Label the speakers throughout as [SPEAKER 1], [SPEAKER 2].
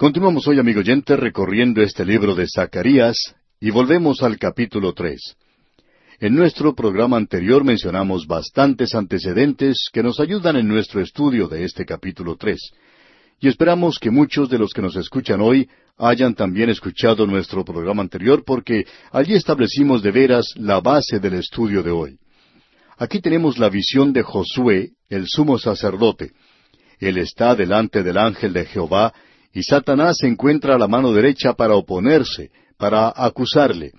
[SPEAKER 1] Continuamos hoy, amigo oyente, recorriendo este libro de Zacarías y volvemos al capítulo tres. En nuestro programa anterior mencionamos bastantes antecedentes que nos ayudan en nuestro estudio de este capítulo tres. Y esperamos que muchos de los que nos escuchan hoy hayan también escuchado nuestro programa anterior porque allí establecimos de veras la base del estudio de hoy. Aquí tenemos la visión de Josué, el sumo sacerdote. Él está delante del ángel de Jehová y Satanás se encuentra a la mano derecha para oponerse, para acusarle.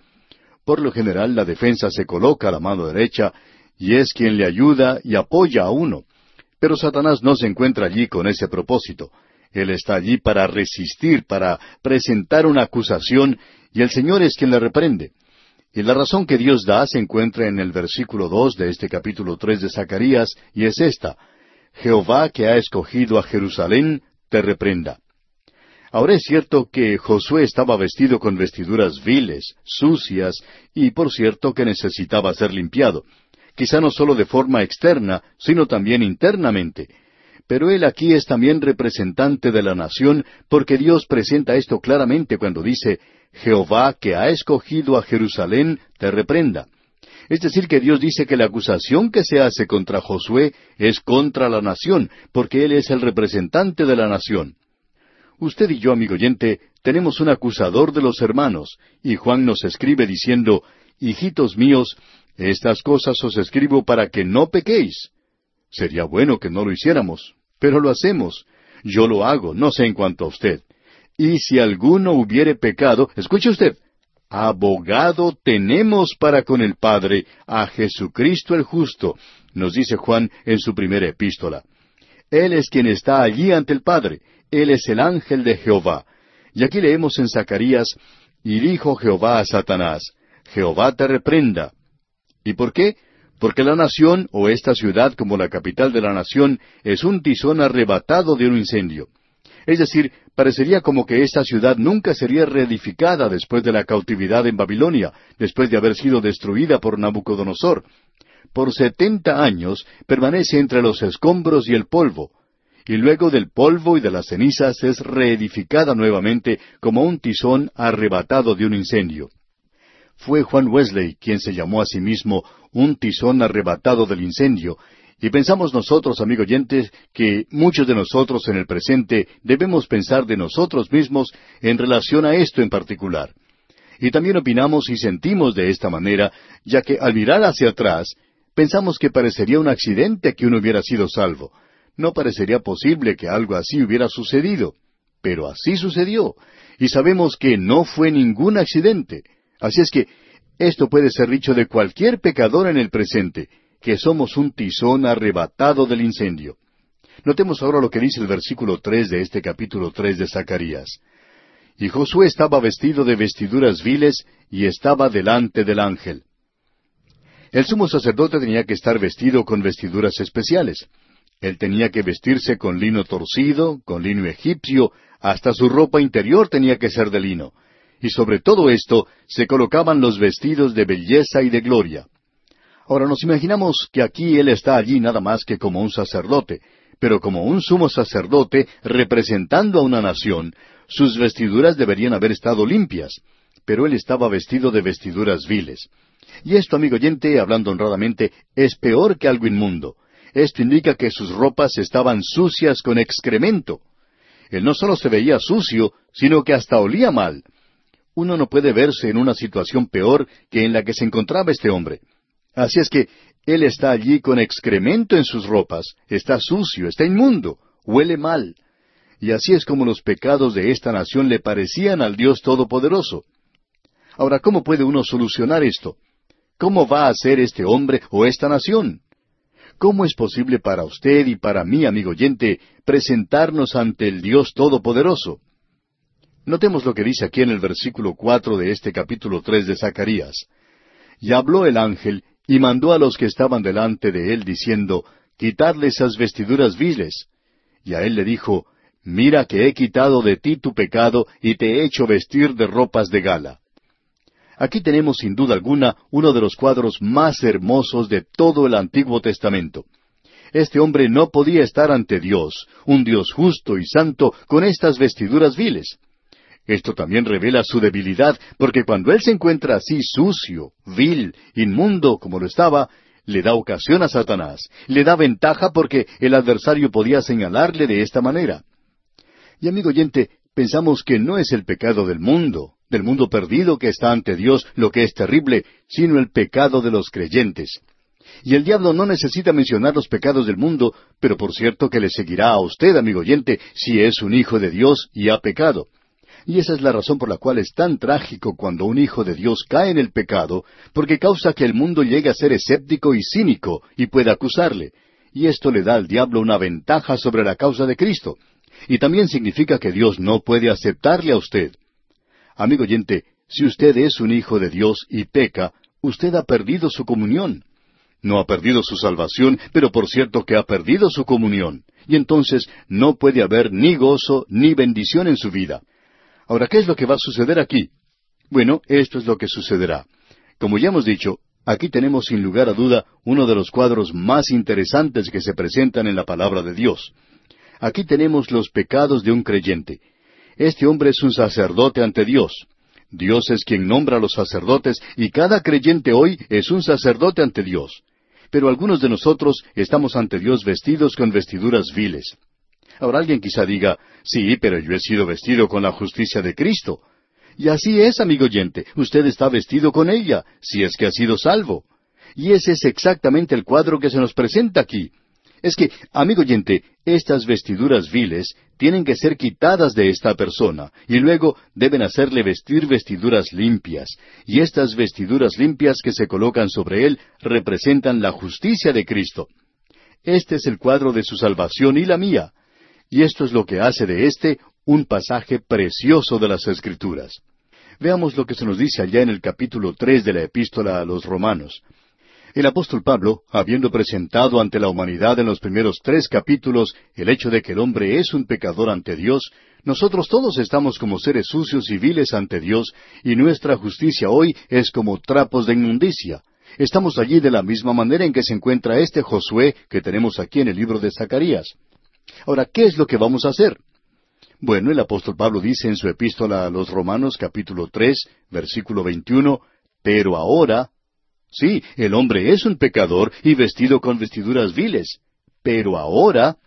[SPEAKER 1] Por lo general la defensa se coloca a la mano derecha y es quien le ayuda y apoya a uno. Pero Satanás no se encuentra allí con ese propósito. Él está allí para resistir, para presentar una acusación, y el Señor es quien le reprende. Y la razón que Dios da se encuentra en el versículo dos de este capítulo tres de Zacarías, y es esta Jehová que ha escogido a Jerusalén, te reprenda. Ahora es cierto que Josué estaba vestido con vestiduras viles, sucias, y por cierto que necesitaba ser limpiado, quizá no solo de forma externa, sino también internamente. Pero él aquí es también representante de la nación, porque Dios presenta esto claramente cuando dice, Jehová que ha escogido a Jerusalén, te reprenda. Es decir, que Dios dice que la acusación que se hace contra Josué es contra la nación, porque él es el representante de la nación. Usted y yo, amigo oyente, tenemos un acusador de los hermanos, y Juan nos escribe diciendo, Hijitos míos, estas cosas os escribo para que no pequéis. Sería bueno que no lo hiciéramos, pero lo hacemos. Yo lo hago, no sé en cuanto a usted. Y si alguno hubiere pecado, escuche usted, abogado tenemos para con el Padre a Jesucristo el justo, nos dice Juan en su primera epístola. Él es quien está allí ante el Padre, él es el ángel de Jehová. Y aquí leemos en Zacarías, y dijo Jehová a Satanás, Jehová te reprenda. ¿Y por qué? Porque la nación, o esta ciudad como la capital de la nación, es un tizón arrebatado de un incendio. Es decir, parecería como que esta ciudad nunca sería reedificada después de la cautividad en Babilonia, después de haber sido destruida por Nabucodonosor. Por setenta años permanece entre los escombros y el polvo, y luego del polvo y de las cenizas es reedificada nuevamente como un tizón arrebatado de un incendio. Fue Juan Wesley quien se llamó a sí mismo un tizón arrebatado del incendio, y pensamos nosotros, amigo oyentes, que muchos de nosotros en el presente debemos pensar de nosotros mismos en relación a esto en particular. Y también opinamos y sentimos de esta manera, ya que al mirar hacia atrás, pensamos que parecería un accidente que uno hubiera sido salvo, no parecería posible que algo así hubiera sucedido, pero así sucedió, y sabemos que no fue ningún accidente. Así es que esto puede ser dicho de cualquier pecador en el presente, que somos un tizón arrebatado del incendio. Notemos ahora lo que dice el versículo tres de este capítulo tres de Zacarías. Y Josué estaba vestido de vestiduras viles y estaba delante del ángel. El sumo sacerdote tenía que estar vestido con vestiduras especiales. Él tenía que vestirse con lino torcido, con lino egipcio, hasta su ropa interior tenía que ser de lino. Y sobre todo esto se colocaban los vestidos de belleza y de gloria. Ahora nos imaginamos que aquí Él está allí nada más que como un sacerdote, pero como un sumo sacerdote representando a una nación, sus vestiduras deberían haber estado limpias, pero Él estaba vestido de vestiduras viles. Y esto, amigo oyente, hablando honradamente, es peor que algo inmundo. Esto indica que sus ropas estaban sucias con excremento. Él no solo se veía sucio, sino que hasta olía mal. Uno no puede verse en una situación peor que en la que se encontraba este hombre. Así es que él está allí con excremento en sus ropas, está sucio, está inmundo, huele mal. Y así es como los pecados de esta nación le parecían al Dios Todopoderoso. Ahora, ¿cómo puede uno solucionar esto? ¿Cómo va a ser este hombre o esta nación? ¿Cómo es posible para usted y para mí, amigo oyente, presentarnos ante el Dios Todopoderoso? Notemos lo que dice aquí en el versículo cuatro de este capítulo tres de Zacarías. Y habló el ángel, y mandó a los que estaban delante de él, diciendo, Quitadle esas vestiduras viles. Y a él le dijo, Mira que he quitado de ti tu pecado, y te he hecho vestir de ropas de gala. Aquí tenemos sin duda alguna uno de los cuadros más hermosos de todo el Antiguo Testamento. Este hombre no podía estar ante Dios, un Dios justo y santo, con estas vestiduras viles. Esto también revela su debilidad, porque cuando él se encuentra así sucio, vil, inmundo como lo estaba, le da ocasión a Satanás, le da ventaja porque el adversario podía señalarle de esta manera. Y amigo oyente, pensamos que no es el pecado del mundo, del mundo perdido que está ante Dios lo que es terrible, sino el pecado de los creyentes. Y el diablo no necesita mencionar los pecados del mundo, pero por cierto que le seguirá a usted, amigo oyente, si es un hijo de Dios y ha pecado. Y esa es la razón por la cual es tan trágico cuando un hijo de Dios cae en el pecado, porque causa que el mundo llegue a ser escéptico y cínico y pueda acusarle. Y esto le da al diablo una ventaja sobre la causa de Cristo. Y también significa que Dios no puede aceptarle a usted. Amigo oyente, si usted es un hijo de Dios y peca, usted ha perdido su comunión. No ha perdido su salvación, pero por cierto que ha perdido su comunión. Y entonces no puede haber ni gozo ni bendición en su vida. Ahora, ¿qué es lo que va a suceder aquí? Bueno, esto es lo que sucederá. Como ya hemos dicho, aquí tenemos sin lugar a duda uno de los cuadros más interesantes que se presentan en la palabra de Dios. Aquí tenemos los pecados de un creyente. Este hombre es un sacerdote ante Dios. Dios es quien nombra a los sacerdotes y cada creyente hoy es un sacerdote ante Dios. Pero algunos de nosotros estamos ante Dios vestidos con vestiduras viles. Ahora alguien quizá diga, sí, pero yo he sido vestido con la justicia de Cristo. Y así es, amigo oyente, usted está vestido con ella, si es que ha sido salvo. Y ese es exactamente el cuadro que se nos presenta aquí. Es que, amigo oyente, estas vestiduras viles tienen que ser quitadas de esta persona, y luego deben hacerle vestir vestiduras limpias, y estas vestiduras limpias que se colocan sobre él representan la justicia de Cristo. Este es el cuadro de su salvación y la mía. Y esto es lo que hace de éste un pasaje precioso de las Escrituras. Veamos lo que se nos dice allá en el capítulo tres de la epístola a los Romanos. El apóstol Pablo, habiendo presentado ante la humanidad en los primeros tres capítulos el hecho de que el hombre es un pecador ante Dios, nosotros todos estamos como seres sucios y viles ante Dios, y nuestra justicia hoy es como trapos de inmundicia. Estamos allí de la misma manera en que se encuentra este Josué que tenemos aquí en el libro de Zacarías. Ahora, ¿qué es lo que vamos a hacer? Bueno, el apóstol Pablo dice en su epístola a los Romanos capítulo tres, versículo veintiuno, pero ahora, sí, el hombre es un pecador y vestido con vestiduras viles, pero ahora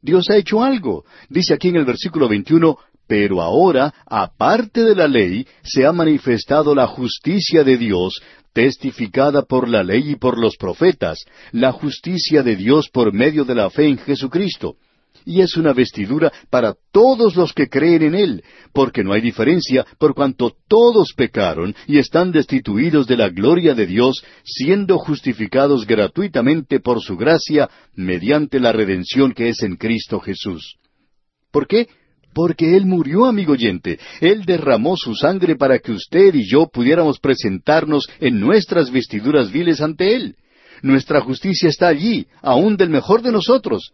[SPEAKER 1] Dios ha hecho algo. Dice aquí en el versículo veintiuno, pero ahora, aparte de la ley, se ha manifestado la justicia de Dios, testificada por la ley y por los profetas, la justicia de Dios por medio de la fe en Jesucristo y es una vestidura para todos los que creen en Él, porque no hay diferencia por cuanto todos pecaron y están destituidos de la gloria de Dios, siendo justificados gratuitamente por su gracia mediante la redención que es en Cristo Jesús. ¿Por qué? Porque Él murió, amigo oyente. Él derramó su sangre para que usted y yo pudiéramos presentarnos en nuestras vestiduras viles ante Él. Nuestra justicia está allí, aún del mejor de nosotros.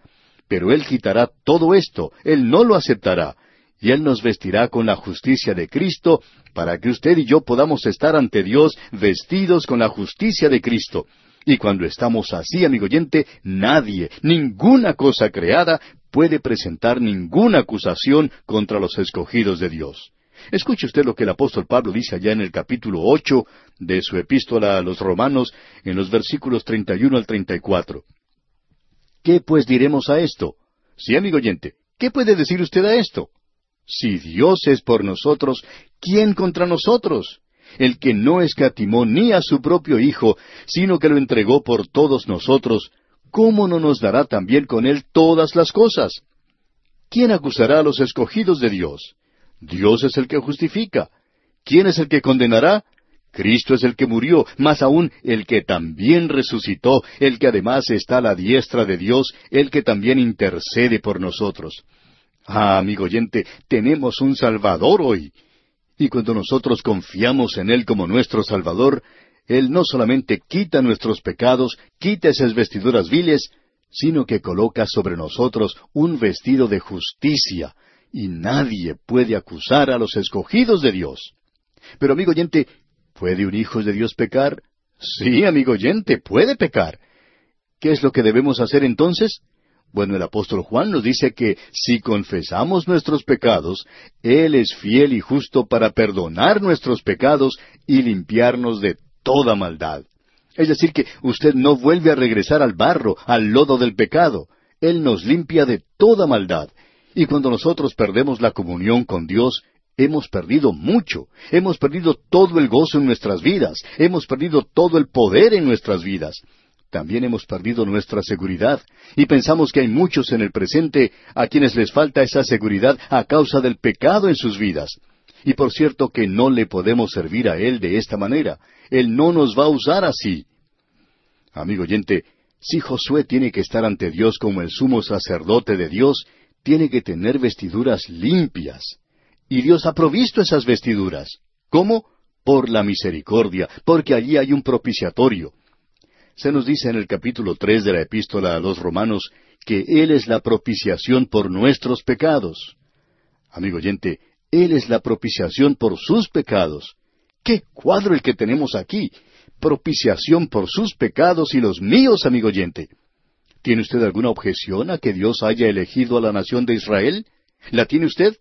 [SPEAKER 1] Pero Él quitará todo esto, Él no lo aceptará, y Él nos vestirá con la justicia de Cristo, para que usted y yo podamos estar ante Dios vestidos con la justicia de Cristo. Y cuando estamos así, amigo oyente, nadie, ninguna cosa creada puede presentar ninguna acusación contra los escogidos de Dios. Escuche usted lo que el apóstol Pablo dice allá en el capítulo ocho de su epístola a los Romanos, en los versículos treinta y uno al treinta y cuatro. ¿Qué pues diremos a esto? Sí, amigo oyente, ¿qué puede decir usted a esto? Si Dios es por nosotros, ¿quién contra nosotros? El que no escatimó ni a su propio Hijo, sino que lo entregó por todos nosotros, ¿cómo no nos dará también con él todas las cosas? ¿Quién acusará a los escogidos de Dios? Dios es el que justifica. ¿Quién es el que condenará? Cristo es el que murió, más aún el que también resucitó, el que además está a la diestra de Dios, el que también intercede por nosotros. Ah, amigo oyente, tenemos un Salvador hoy. Y cuando nosotros confiamos en Él como nuestro Salvador, Él no solamente quita nuestros pecados, quita esas vestiduras viles, sino que coloca sobre nosotros un vestido de justicia, y nadie puede acusar a los escogidos de Dios. Pero amigo oyente, ¿Puede un hijo de Dios pecar? Sí, amigo oyente, puede pecar. ¿Qué es lo que debemos hacer entonces? Bueno, el apóstol Juan nos dice que si confesamos nuestros pecados, Él es fiel y justo para perdonar nuestros pecados y limpiarnos de toda maldad. Es decir, que usted no vuelve a regresar al barro, al lodo del pecado. Él nos limpia de toda maldad. Y cuando nosotros perdemos la comunión con Dios, hemos perdido mucho. Hemos perdido todo el gozo en nuestras vidas. Hemos perdido todo el poder en nuestras vidas también hemos perdido nuestra seguridad y pensamos que hay muchos en el presente a quienes les falta esa seguridad a causa del pecado en sus vidas. Y por cierto que no le podemos servir a Él de esta manera. Él no nos va a usar así. Amigo oyente, si Josué tiene que estar ante Dios como el sumo sacerdote de Dios, tiene que tener vestiduras limpias. Y Dios ha provisto esas vestiduras. ¿Cómo? Por la misericordia, porque allí hay un propiciatorio. Se nos dice en el capítulo tres de la epístola a los romanos que Él es la propiciación por nuestros pecados. Amigo oyente, Él es la propiciación por sus pecados. ¡Qué cuadro el que tenemos aquí! Propiciación por sus pecados y los míos, amigo oyente. ¿Tiene usted alguna objeción a que Dios haya elegido a la nación de Israel? ¿La tiene usted?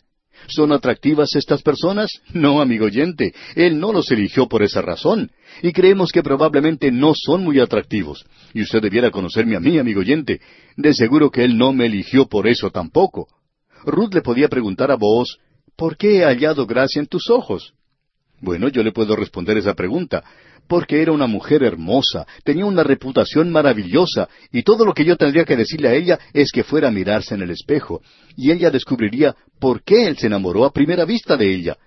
[SPEAKER 1] ¿Son atractivas estas personas? No, amigo oyente, Él no los eligió por esa razón. Y creemos que probablemente no son muy atractivos. Y usted debiera conocerme a mí, amigo oyente. De seguro que Él no me eligió por eso tampoco. Ruth le podía preguntar a vos, ¿por qué he hallado gracia en tus ojos? Bueno, yo le puedo responder esa pregunta, porque era una mujer hermosa, tenía una reputación maravillosa, y todo lo que yo tendría que decirle a ella es que fuera a mirarse en el espejo, y ella descubriría por qué él se enamoró a primera vista de ella,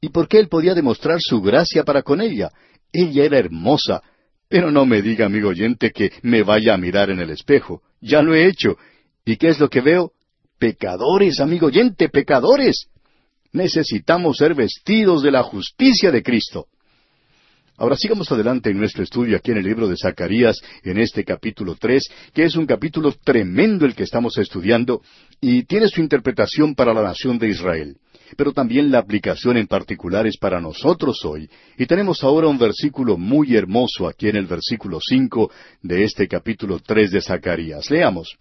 [SPEAKER 1] y por qué él podía demostrar su gracia para con ella. Ella era hermosa, pero no me diga, amigo oyente, que me vaya a mirar en el espejo. Ya lo he hecho. ¿Y qué es lo que veo? Pecadores, amigo oyente, pecadores. Necesitamos ser vestidos de la justicia de Cristo. Ahora sigamos adelante en nuestro estudio aquí en el libro de Zacarías, en este capítulo tres, que es un capítulo tremendo el que estamos estudiando y tiene su interpretación para la nación de Israel. Pero también la aplicación en particular es para nosotros hoy. Y tenemos ahora un versículo muy hermoso aquí en el versículo cinco de este capítulo tres de Zacarías. Leamos.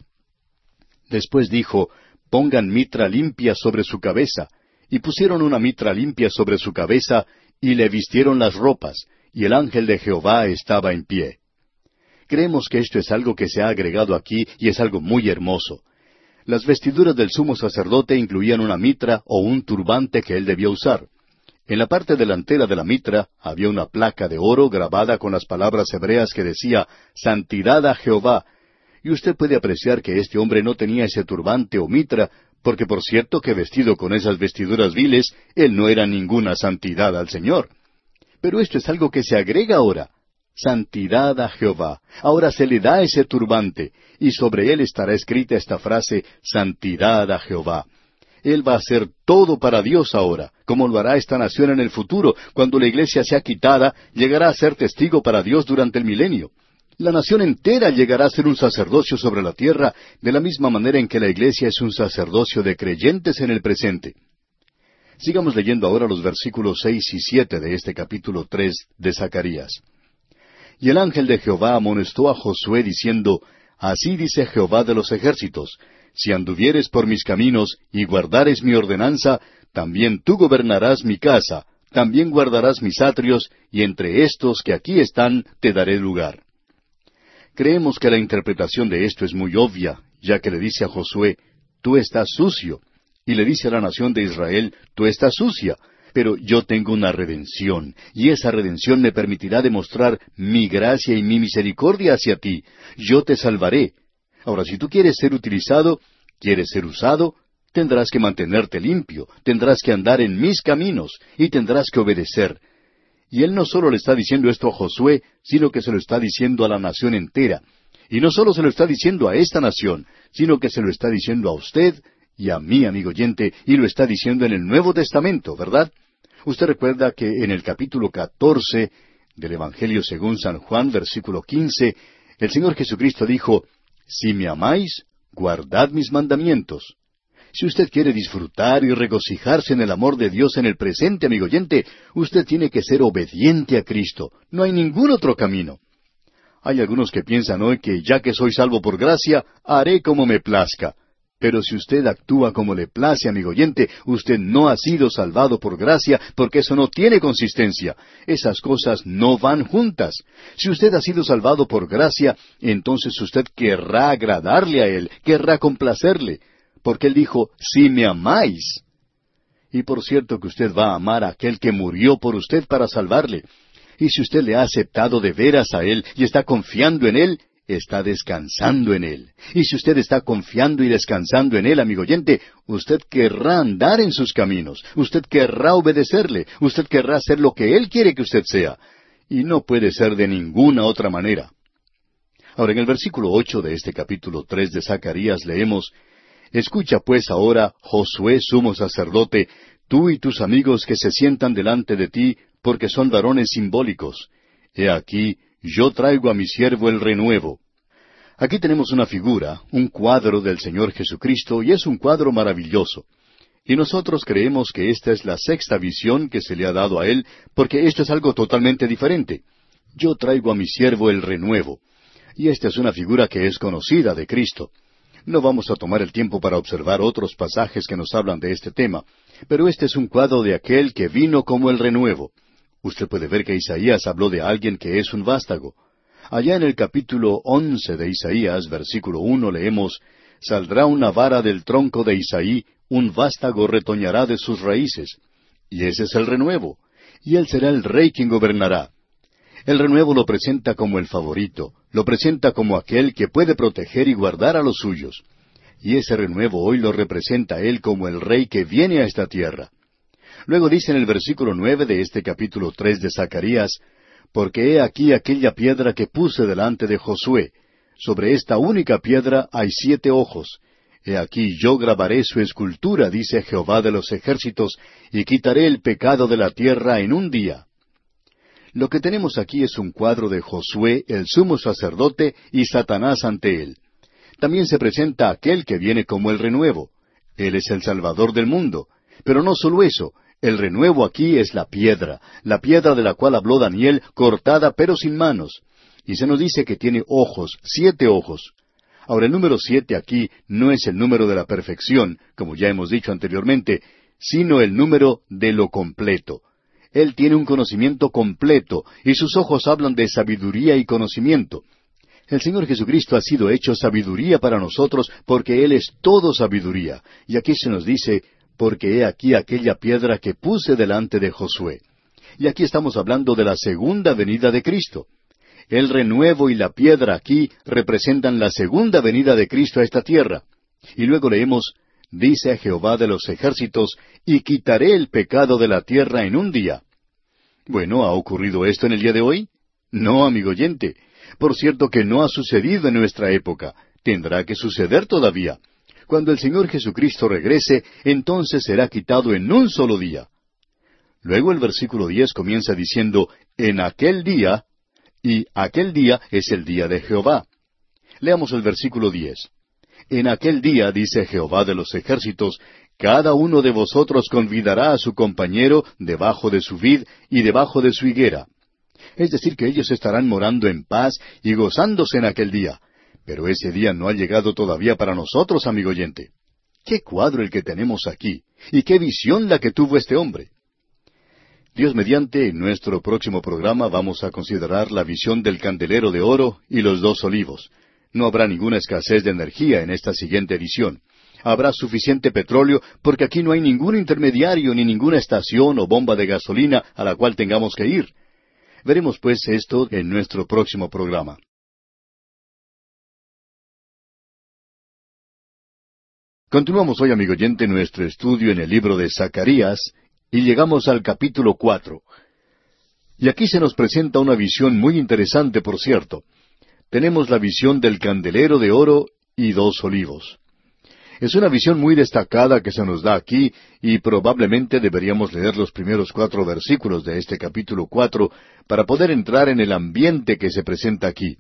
[SPEAKER 1] Después dijo, pongan mitra limpia sobre su cabeza. Y pusieron una mitra limpia sobre su cabeza y le vistieron las ropas y el ángel de Jehová estaba en pie. Creemos que esto es algo que se ha agregado aquí y es algo muy hermoso. Las vestiduras del sumo sacerdote incluían una mitra o un turbante que él debía usar. En la parte delantera de la mitra había una placa de oro grabada con las palabras hebreas que decía Santidad a Jehová. Y usted puede apreciar que este hombre no tenía ese turbante o mitra, porque por cierto que vestido con esas vestiduras viles, él no era ninguna santidad al Señor. Pero esto es algo que se agrega ahora. Santidad a Jehová. Ahora se le da ese turbante, y sobre él estará escrita esta frase, Santidad a Jehová. Él va a hacer todo para Dios ahora, como lo hará esta nación en el futuro, cuando la iglesia sea quitada, llegará a ser testigo para Dios durante el milenio. La nación entera llegará a ser un sacerdocio sobre la tierra, de la misma manera en que la iglesia es un sacerdocio de creyentes en el presente. Sigamos leyendo ahora los versículos seis y siete de este capítulo tres de Zacarías. Y el ángel de Jehová amonestó a Josué diciendo, Así dice Jehová de los ejércitos, si anduvieres por mis caminos y guardares mi ordenanza, también tú gobernarás mi casa, también guardarás mis atrios, y entre estos que aquí están te daré lugar. Creemos que la interpretación de esto es muy obvia, ya que le dice a Josué, Tú estás sucio, y le dice a la nación de Israel, tú estás sucia, pero yo tengo una redención, y esa redención me permitirá demostrar mi gracia y mi misericordia hacia ti. Yo te salvaré. Ahora, si tú quieres ser utilizado, quieres ser usado, tendrás que mantenerte limpio, tendrás que andar en mis caminos, y tendrás que obedecer. Y él no solo le está diciendo esto a Josué, sino que se lo está diciendo a la nación entera. Y no solo se lo está diciendo a esta nación, sino que se lo está diciendo a usted y a mí, amigo oyente, y lo está diciendo en el Nuevo Testamento, ¿verdad? Usted recuerda que en el capítulo catorce del Evangelio según San Juan, versículo quince, el Señor Jesucristo dijo, Si me amáis, guardad mis mandamientos. Si usted quiere disfrutar y regocijarse en el amor de Dios en el presente, amigo oyente, usted tiene que ser obediente a Cristo. No hay ningún otro camino. Hay algunos que piensan hoy que ya que soy salvo por gracia, haré como me plazca. Pero si usted actúa como le place, amigo oyente, usted no ha sido salvado por gracia, porque eso no tiene consistencia. Esas cosas no van juntas. Si usted ha sido salvado por gracia, entonces usted querrá agradarle a Él, querrá complacerle, porque Él dijo, si me amáis. Y por cierto que usted va a amar a aquel que murió por usted para salvarle. Y si usted le ha aceptado de veras a Él y está confiando en Él, está descansando en Él. Y si usted está confiando y descansando en Él, amigo oyente, usted querrá andar en sus caminos, usted querrá obedecerle, usted querrá hacer lo que Él quiere que usted sea. Y no puede ser de ninguna otra manera. Ahora, en el versículo ocho de este capítulo tres de Zacarías leemos Escucha pues ahora, Josué sumo sacerdote, tú y tus amigos que se sientan delante de ti, porque son varones simbólicos. He aquí, yo traigo a mi siervo el renuevo. Aquí tenemos una figura, un cuadro del Señor Jesucristo, y es un cuadro maravilloso. Y nosotros creemos que esta es la sexta visión que se le ha dado a él, porque esto es algo totalmente diferente. Yo traigo a mi siervo el renuevo. Y esta es una figura que es conocida de Cristo. No vamos a tomar el tiempo para observar otros pasajes que nos hablan de este tema, pero este es un cuadro de aquel que vino como el renuevo. Usted puede ver que Isaías habló de alguien que es un vástago. Allá en el capítulo once de Isaías, versículo uno, leemos Saldrá una vara del tronco de Isaí, un vástago retoñará de sus raíces. Y ese es el renuevo. Y él será el rey quien gobernará. El renuevo lo presenta como el favorito, lo presenta como aquel que puede proteger y guardar a los suyos. Y ese renuevo hoy lo representa él como el rey que viene a esta tierra. Luego dice en el versículo nueve de este capítulo tres de Zacarías, Porque he aquí aquella piedra que puse delante de Josué. Sobre esta única piedra hay siete ojos. He aquí yo grabaré su escultura, dice Jehová de los ejércitos, y quitaré el pecado de la tierra en un día. Lo que tenemos aquí es un cuadro de Josué, el sumo sacerdote, y Satanás ante él. También se presenta aquel que viene como el renuevo. Él es el Salvador del mundo. Pero no solo eso, el renuevo aquí es la piedra, la piedra de la cual habló Daniel, cortada pero sin manos. Y se nos dice que tiene ojos, siete ojos. Ahora el número siete aquí no es el número de la perfección, como ya hemos dicho anteriormente, sino el número de lo completo. Él tiene un conocimiento completo, y sus ojos hablan de sabiduría y conocimiento. El Señor Jesucristo ha sido hecho sabiduría para nosotros porque Él es todo sabiduría. Y aquí se nos dice, porque he aquí aquella piedra que puse delante de Josué. Y aquí estamos hablando de la segunda venida de Cristo. El renuevo y la piedra aquí representan la segunda venida de Cristo a esta tierra. Y luego leemos, dice Jehová de los ejércitos, y quitaré el pecado de la tierra en un día. Bueno, ¿ha ocurrido esto en el día de hoy? No, amigo oyente. Por cierto que no ha sucedido en nuestra época. Tendrá que suceder todavía. Cuando el Señor Jesucristo regrese, entonces será quitado en un solo día. Luego el versículo diez comienza diciendo, en aquel día, y aquel día es el día de Jehová. Leamos el versículo diez. En aquel día, dice Jehová de los ejércitos, cada uno de vosotros convidará a su compañero debajo de su vid y debajo de su higuera. Es decir, que ellos estarán morando en paz y gozándose en aquel día, pero ese día no ha llegado todavía para nosotros, amigo oyente. Qué cuadro el que tenemos aquí, y qué visión la que tuvo este hombre. Dios mediante, en nuestro próximo programa vamos a considerar la visión del candelero de oro y los dos olivos. No habrá ninguna escasez de energía en esta siguiente edición. Habrá suficiente petróleo porque aquí no hay ningún intermediario ni ninguna estación o bomba de gasolina a la cual tengamos que ir. Veremos pues esto en nuestro próximo programa. Continuamos hoy, amigo oyente, nuestro estudio en el libro de Zacarías y llegamos al capítulo cuatro. Y aquí se nos presenta una visión muy interesante, por cierto. Tenemos la visión del candelero de oro y dos olivos. Es una visión muy destacada que se nos da aquí y probablemente deberíamos leer los primeros cuatro versículos de este capítulo cuatro para poder entrar en el ambiente que se presenta aquí.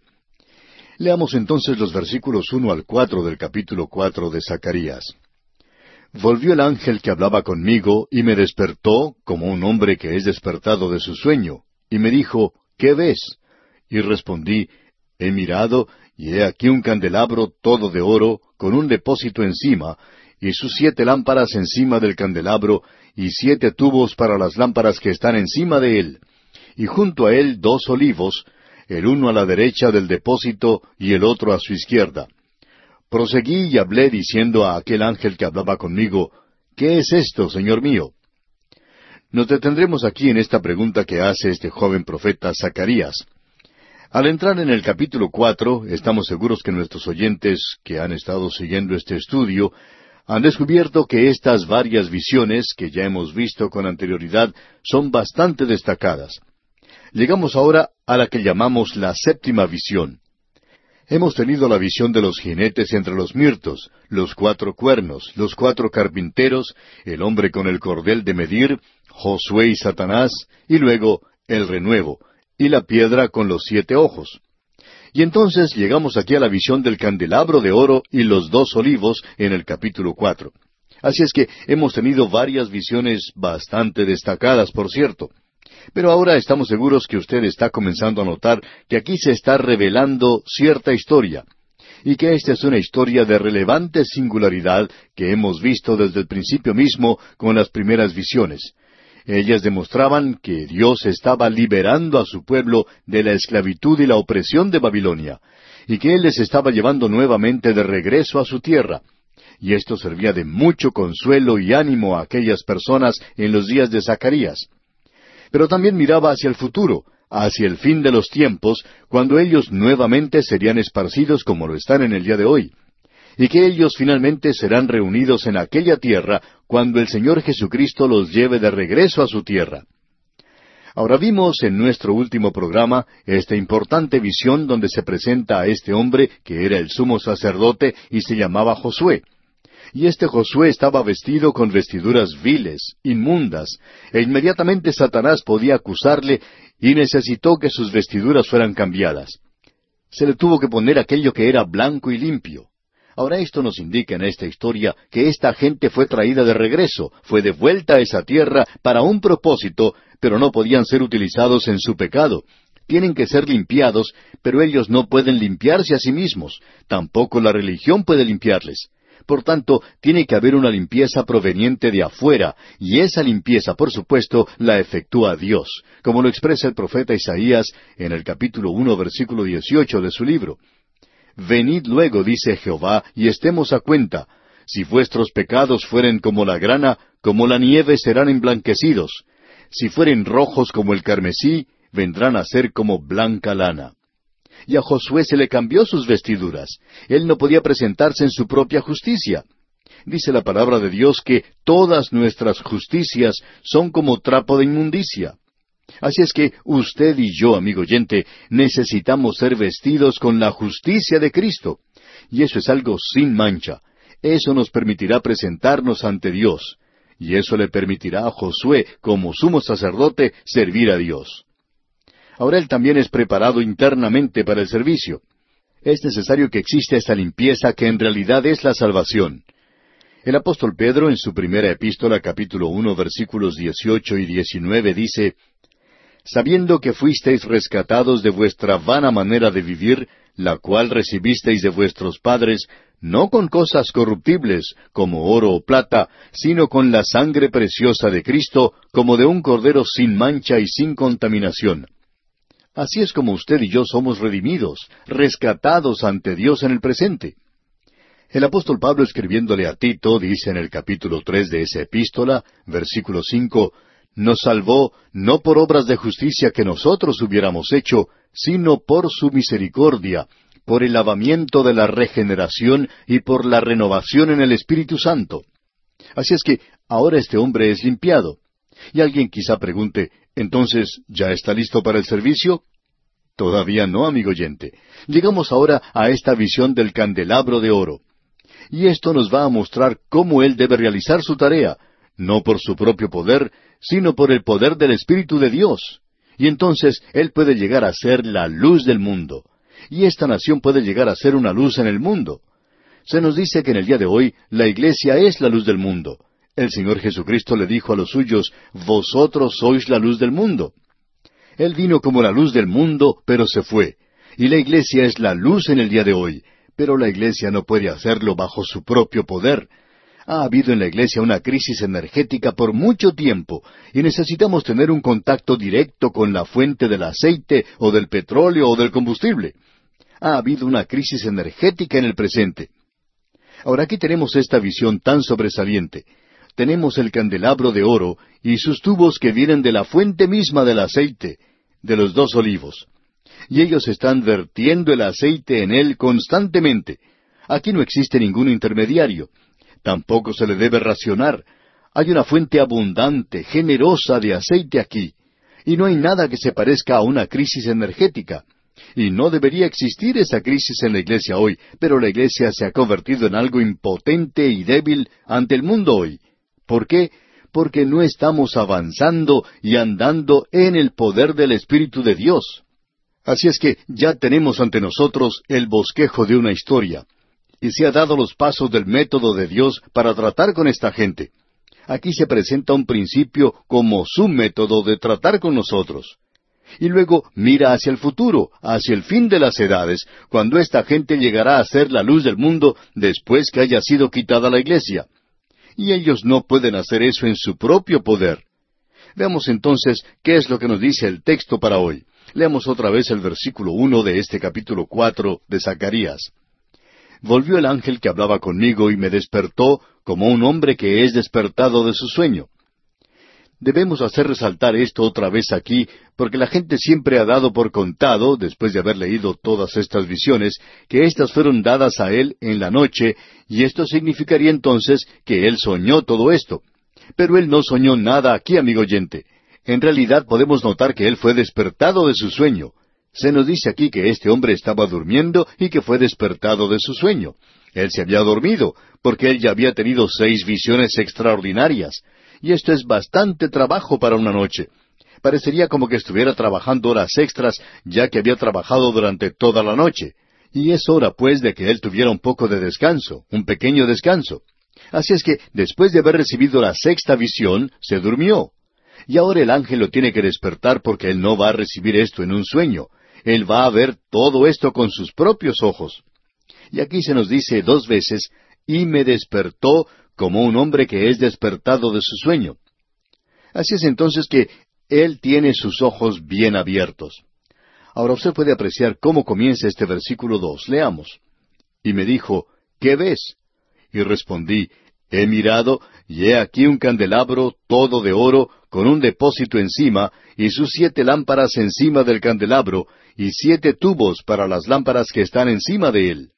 [SPEAKER 1] Leamos entonces los versículos uno al cuatro del capítulo cuatro de Zacarías. Volvió el ángel que hablaba conmigo y me despertó como un hombre que es despertado de su sueño, y me dijo, ¿qué ves? Y respondí, He mirado, y he aquí un candelabro todo de oro, con un depósito encima, y sus siete lámparas encima del candelabro, y siete tubos para las lámparas que están encima de él, y junto a él dos olivos, el uno a la derecha del depósito y el otro a su izquierda. Proseguí y hablé diciendo a aquel ángel que hablaba conmigo, ¿Qué es esto, Señor mío? Nos detendremos aquí en esta pregunta que hace este joven profeta Zacarías. Al entrar en el capítulo cuatro, estamos seguros que nuestros oyentes que han estado siguiendo este estudio han descubierto que estas varias visiones que ya hemos visto con anterioridad son bastante destacadas. Llegamos ahora a la que llamamos la séptima visión. Hemos tenido la visión de los jinetes entre los mirtos, los cuatro cuernos, los cuatro carpinteros, el hombre con el cordel de medir, Josué y Satanás, y luego el renuevo, y la piedra con los siete ojos. Y entonces llegamos aquí a la visión del candelabro de oro y los dos olivos en el capítulo cuatro. Así es que hemos tenido varias visiones bastante destacadas, por cierto. Pero ahora estamos seguros que usted está comenzando a notar que aquí se está revelando cierta historia, y que esta es una historia de relevante singularidad que hemos visto desde el principio mismo con las primeras visiones. Ellas demostraban que Dios estaba liberando a su pueblo de la esclavitud y la opresión de Babilonia, y que Él les estaba llevando nuevamente de regreso a su tierra. Y esto servía de mucho consuelo y ánimo a aquellas personas en los días de Zacarías. Pero también miraba hacia el futuro, hacia el fin de los tiempos, cuando ellos nuevamente serían esparcidos como lo están en el día de hoy y que ellos finalmente serán reunidos en aquella tierra cuando el Señor Jesucristo los lleve de regreso a su tierra. Ahora vimos en nuestro último programa esta importante visión donde se presenta a este hombre que era el sumo sacerdote y se llamaba Josué. Y este Josué estaba vestido con vestiduras viles, inmundas, e inmediatamente Satanás podía acusarle y necesitó que sus vestiduras fueran cambiadas. Se le tuvo que poner aquello que era blanco y limpio. Ahora esto nos indica en esta historia que esta gente fue traída de regreso, fue devuelta a esa tierra para un propósito, pero no podían ser utilizados en su pecado. Tienen que ser limpiados, pero ellos no pueden limpiarse a sí mismos. Tampoco la religión puede limpiarles. Por tanto, tiene que haber una limpieza proveniente de afuera, y esa limpieza, por supuesto, la efectúa Dios, como lo expresa el profeta Isaías en el capítulo uno, versículo dieciocho de su libro. Venid luego, dice Jehová, y estemos a cuenta. Si vuestros pecados fueren como la grana, como la nieve serán emblanquecidos. Si fueren rojos como el carmesí, vendrán a ser como blanca lana. Y a Josué se le cambió sus vestiduras. Él no podía presentarse en su propia justicia. Dice la palabra de Dios que todas nuestras justicias son como trapo de inmundicia. Así es que usted y yo, amigo oyente, necesitamos ser vestidos con la justicia de Cristo. Y eso es algo sin mancha. Eso nos permitirá presentarnos ante Dios. Y eso le permitirá a Josué, como sumo sacerdote, servir a Dios. Ahora él también es preparado internamente para el servicio. Es necesario que exista esta limpieza que en realidad es la salvación. El apóstol Pedro en su primera epístola capítulo uno versículos dieciocho y diecinueve dice sabiendo que fuisteis rescatados de vuestra vana manera de vivir, la cual recibisteis de vuestros padres, no con cosas corruptibles, como oro o plata, sino con la sangre preciosa de Cristo, como de un cordero sin mancha y sin contaminación. Así es como usted y yo somos redimidos, rescatados ante Dios en el presente. El apóstol Pablo escribiéndole a Tito dice en el capítulo tres de esa epístola, versículo cinco, nos salvó no por obras de justicia que nosotros hubiéramos hecho, sino por su misericordia, por el lavamiento de la regeneración y por la renovación en el Espíritu Santo. Así es que ahora este hombre es limpiado. Y alguien quizá pregunte, entonces, ¿ya está listo para el servicio? Todavía no, amigo oyente. Llegamos ahora a esta visión del candelabro de oro. Y esto nos va a mostrar cómo él debe realizar su tarea, no por su propio poder, sino por el poder del Espíritu de Dios. Y entonces Él puede llegar a ser la luz del mundo. Y esta nación puede llegar a ser una luz en el mundo. Se nos dice que en el día de hoy la iglesia es la luz del mundo. El Señor Jesucristo le dijo a los suyos, Vosotros sois la luz del mundo. Él vino como la luz del mundo, pero se fue. Y la iglesia es la luz en el día de hoy, pero la iglesia no puede hacerlo bajo su propio poder. Ha habido en la iglesia una crisis energética por mucho tiempo y necesitamos tener un contacto directo con la fuente del aceite o del petróleo o del combustible. Ha habido una crisis energética en el presente. Ahora aquí tenemos esta visión tan sobresaliente. Tenemos el candelabro de oro y sus tubos que vienen de la fuente misma del aceite, de los dos olivos. Y ellos están vertiendo el aceite en él constantemente. Aquí no existe ningún intermediario. Tampoco se le debe racionar. Hay una fuente abundante, generosa de aceite aquí. Y no hay nada que se parezca a una crisis energética. Y no debería existir esa crisis en la iglesia hoy, pero la iglesia se ha convertido en algo impotente y débil ante el mundo hoy. ¿Por qué? Porque no estamos avanzando y andando en el poder del Espíritu de Dios. Así es que ya tenemos ante nosotros el bosquejo de una historia, y se ha dado los pasos del método de Dios para tratar con esta gente. Aquí se presenta un principio como su método de tratar con nosotros y luego mira hacia el futuro, hacia el fin de las edades, cuando esta gente llegará a ser la luz del mundo después que haya sido quitada la iglesia. Y ellos no pueden hacer eso en su propio poder. Veamos entonces qué es lo que nos dice el texto para hoy. Leamos otra vez el versículo uno de este capítulo cuatro de Zacarías. Volvió el ángel que hablaba conmigo y me despertó como un hombre que es despertado de su sueño. Debemos hacer resaltar esto otra vez aquí, porque la gente siempre ha dado por contado, después de haber leído todas estas visiones, que éstas fueron dadas a él en la noche, y esto significaría entonces que él soñó todo esto. Pero él no soñó nada aquí, amigo oyente. En realidad podemos notar que él fue despertado de su sueño. Se nos dice aquí que este hombre estaba durmiendo y que fue despertado de su sueño. Él se había dormido, porque él ya había tenido seis visiones extraordinarias y esto es bastante trabajo para una noche. Parecería como que estuviera trabajando horas extras, ya que había trabajado durante toda la noche. Y es hora, pues, de que él tuviera un poco de descanso, un pequeño descanso. Así es que, después de haber recibido la sexta visión, se durmió. Y ahora el ángel lo tiene que despertar porque él no va a recibir esto en un sueño. Él va a ver todo esto con sus propios ojos. Y aquí se nos dice dos veces, y me despertó como un hombre que es despertado de su sueño. Así es entonces que Él tiene sus ojos bien abiertos. Ahora usted puede apreciar cómo comienza este versículo dos. Leamos. Y me dijo, ¿qué ves? Y respondí, He mirado, y he aquí un candelabro todo de oro, con un depósito encima, y sus siete lámparas encima del candelabro, y siete tubos para las lámparas que están encima de él.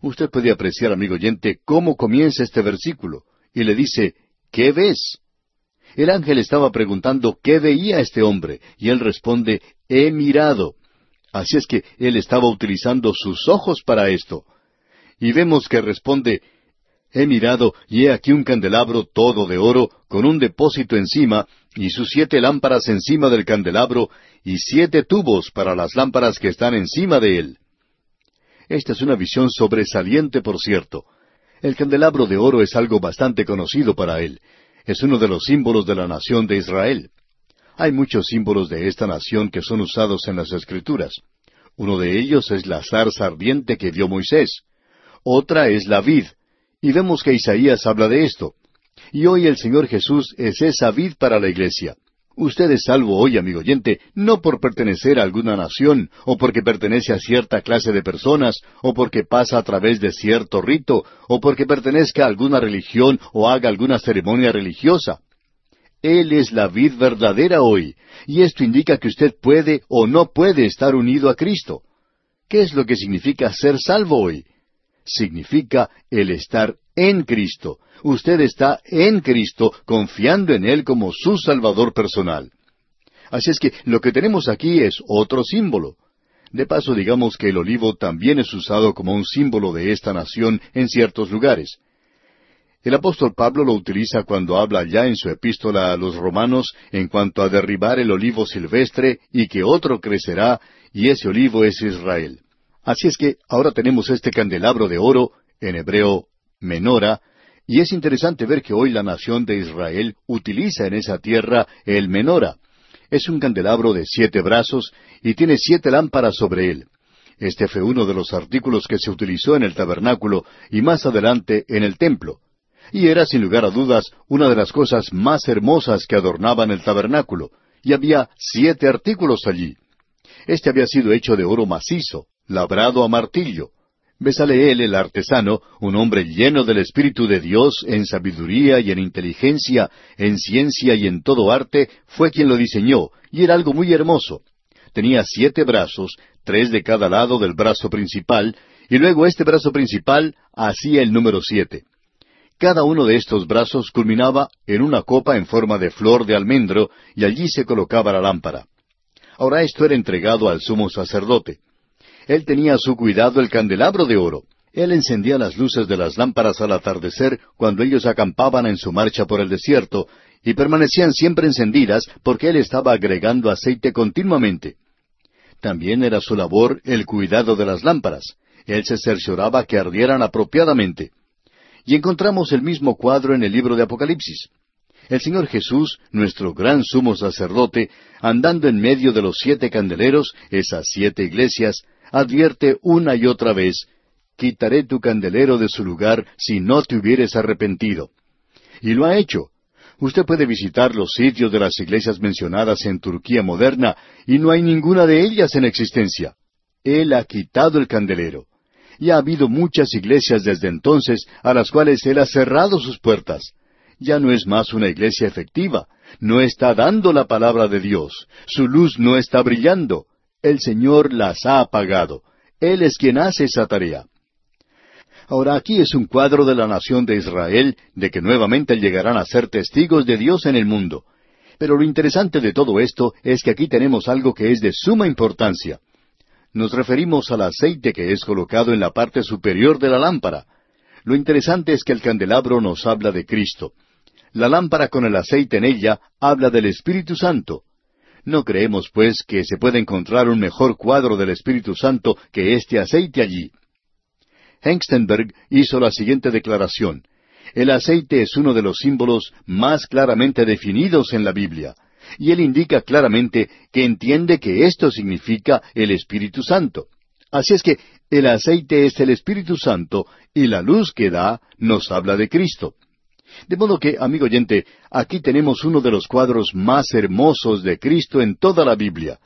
[SPEAKER 1] Usted puede apreciar, amigo oyente, cómo comienza este versículo, y le dice, ¿qué ves? El ángel estaba preguntando qué veía este hombre, y él responde, he mirado. Así es que él estaba utilizando sus ojos para esto. Y vemos que responde, he mirado, y he aquí un candelabro todo de oro, con un depósito encima, y sus siete lámparas encima del candelabro, y siete tubos para las lámparas que están encima de él. Esta es una visión sobresaliente, por cierto. El candelabro de oro es algo bastante conocido para él. Es uno de los símbolos de la nación de Israel. Hay muchos símbolos de esta nación que son usados en las Escrituras. Uno de ellos es la zarza ardiente que dio Moisés. Otra es la vid. Y vemos que Isaías habla de esto. Y hoy el Señor Jesús es esa vid para la iglesia. Usted es salvo hoy, amigo oyente, no por pertenecer a alguna nación, o porque pertenece a cierta clase de personas, o porque pasa a través de cierto rito, o porque pertenezca a alguna religión o haga alguna ceremonia religiosa. Él es la vid verdadera hoy, y esto indica que usted puede o no puede estar unido a Cristo. ¿Qué es lo que significa ser salvo hoy? Significa el estar en Cristo, usted está en Cristo, confiando en Él como su Salvador personal. Así es que lo que tenemos aquí es otro símbolo. De paso, digamos que el olivo también es usado como un símbolo de esta nación en ciertos lugares. El apóstol Pablo lo utiliza cuando habla ya en su epístola a los romanos en cuanto a derribar el olivo silvestre y que otro crecerá, y ese olivo es Israel. Así es que ahora tenemos este candelabro de oro, en hebreo menora, y es interesante ver que hoy la nación de Israel utiliza en esa tierra el menora. Es un candelabro de siete brazos y tiene siete lámparas sobre él. Este fue uno de los artículos que se utilizó en el tabernáculo y más adelante en el templo. Y era, sin lugar a dudas, una de las cosas más hermosas que adornaban el tabernáculo. Y había siete artículos allí. Este había sido hecho de oro macizo, labrado a martillo. Besaleel el artesano, un hombre lleno del Espíritu de Dios en sabiduría y en inteligencia, en ciencia y en todo arte, fue quien lo diseñó, y era algo muy hermoso. Tenía siete brazos, tres de cada lado del brazo principal, y luego este brazo principal hacía el número siete. Cada uno de estos brazos culminaba en una copa en forma de flor de almendro, y allí se colocaba la lámpara. Ahora esto era entregado al sumo sacerdote. Él tenía a su cuidado el candelabro de oro. Él encendía las luces de las lámparas al atardecer cuando ellos acampaban en su marcha por el desierto, y permanecían siempre encendidas porque él estaba agregando aceite continuamente. También era su labor el cuidado de las lámparas. Él se cercioraba que ardieran apropiadamente. Y encontramos el mismo cuadro en el libro de Apocalipsis. El Señor Jesús, nuestro gran sumo sacerdote, andando en medio de los siete candeleros, esas siete iglesias, advierte una y otra vez, quitaré tu candelero de su lugar si no te hubieres arrepentido. Y lo ha hecho. Usted puede visitar los sitios de las iglesias mencionadas en Turquía moderna y no hay ninguna de ellas en existencia. Él ha quitado el candelero. Y ha habido muchas iglesias desde entonces a las cuales Él ha cerrado sus puertas. Ya no es más una iglesia efectiva, no está dando la palabra de Dios, su luz no está brillando, el Señor las ha apagado. Él es quien hace esa tarea. Ahora aquí es un cuadro de la nación de Israel, de que nuevamente llegarán a ser testigos de Dios en el mundo. Pero lo interesante de todo esto es que aquí tenemos algo que es de suma importancia. Nos referimos al aceite que es colocado en la parte superior de la lámpara. Lo interesante es que el candelabro nos habla de Cristo. La lámpara con el aceite en ella habla del Espíritu Santo. No creemos, pues, que se pueda encontrar un mejor cuadro del Espíritu Santo que este aceite allí. Hengstenberg hizo la siguiente declaración. El aceite es uno de los símbolos más claramente definidos en la Biblia, y él indica claramente que entiende que esto significa el Espíritu Santo. Así es que el aceite es el Espíritu Santo y la luz que da nos habla de Cristo. De modo que, amigo oyente, aquí tenemos uno de los cuadros más hermosos de Cristo en toda la Biblia.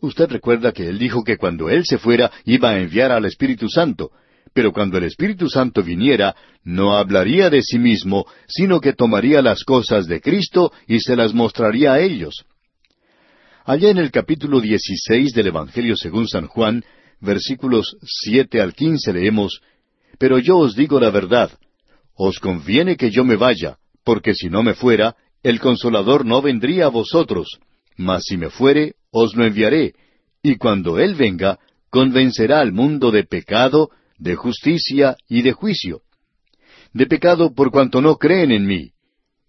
[SPEAKER 1] Usted recuerda que Él dijo que cuando Él se fuera iba a enviar al Espíritu Santo, pero cuando el Espíritu Santo viniera, no hablaría de sí mismo, sino que tomaría las cosas de Cristo y se las mostraría a ellos. Allá en el capítulo 16 del Evangelio según San Juan, versículos siete al quince leemos, Pero yo os digo la verdad, os conviene que yo me vaya, porque si no me fuera, el consolador no vendría a vosotros, mas si me fuere, os lo enviaré, y cuando Él venga, convencerá al mundo de pecado, de justicia y de juicio. De pecado por cuanto no creen en mí,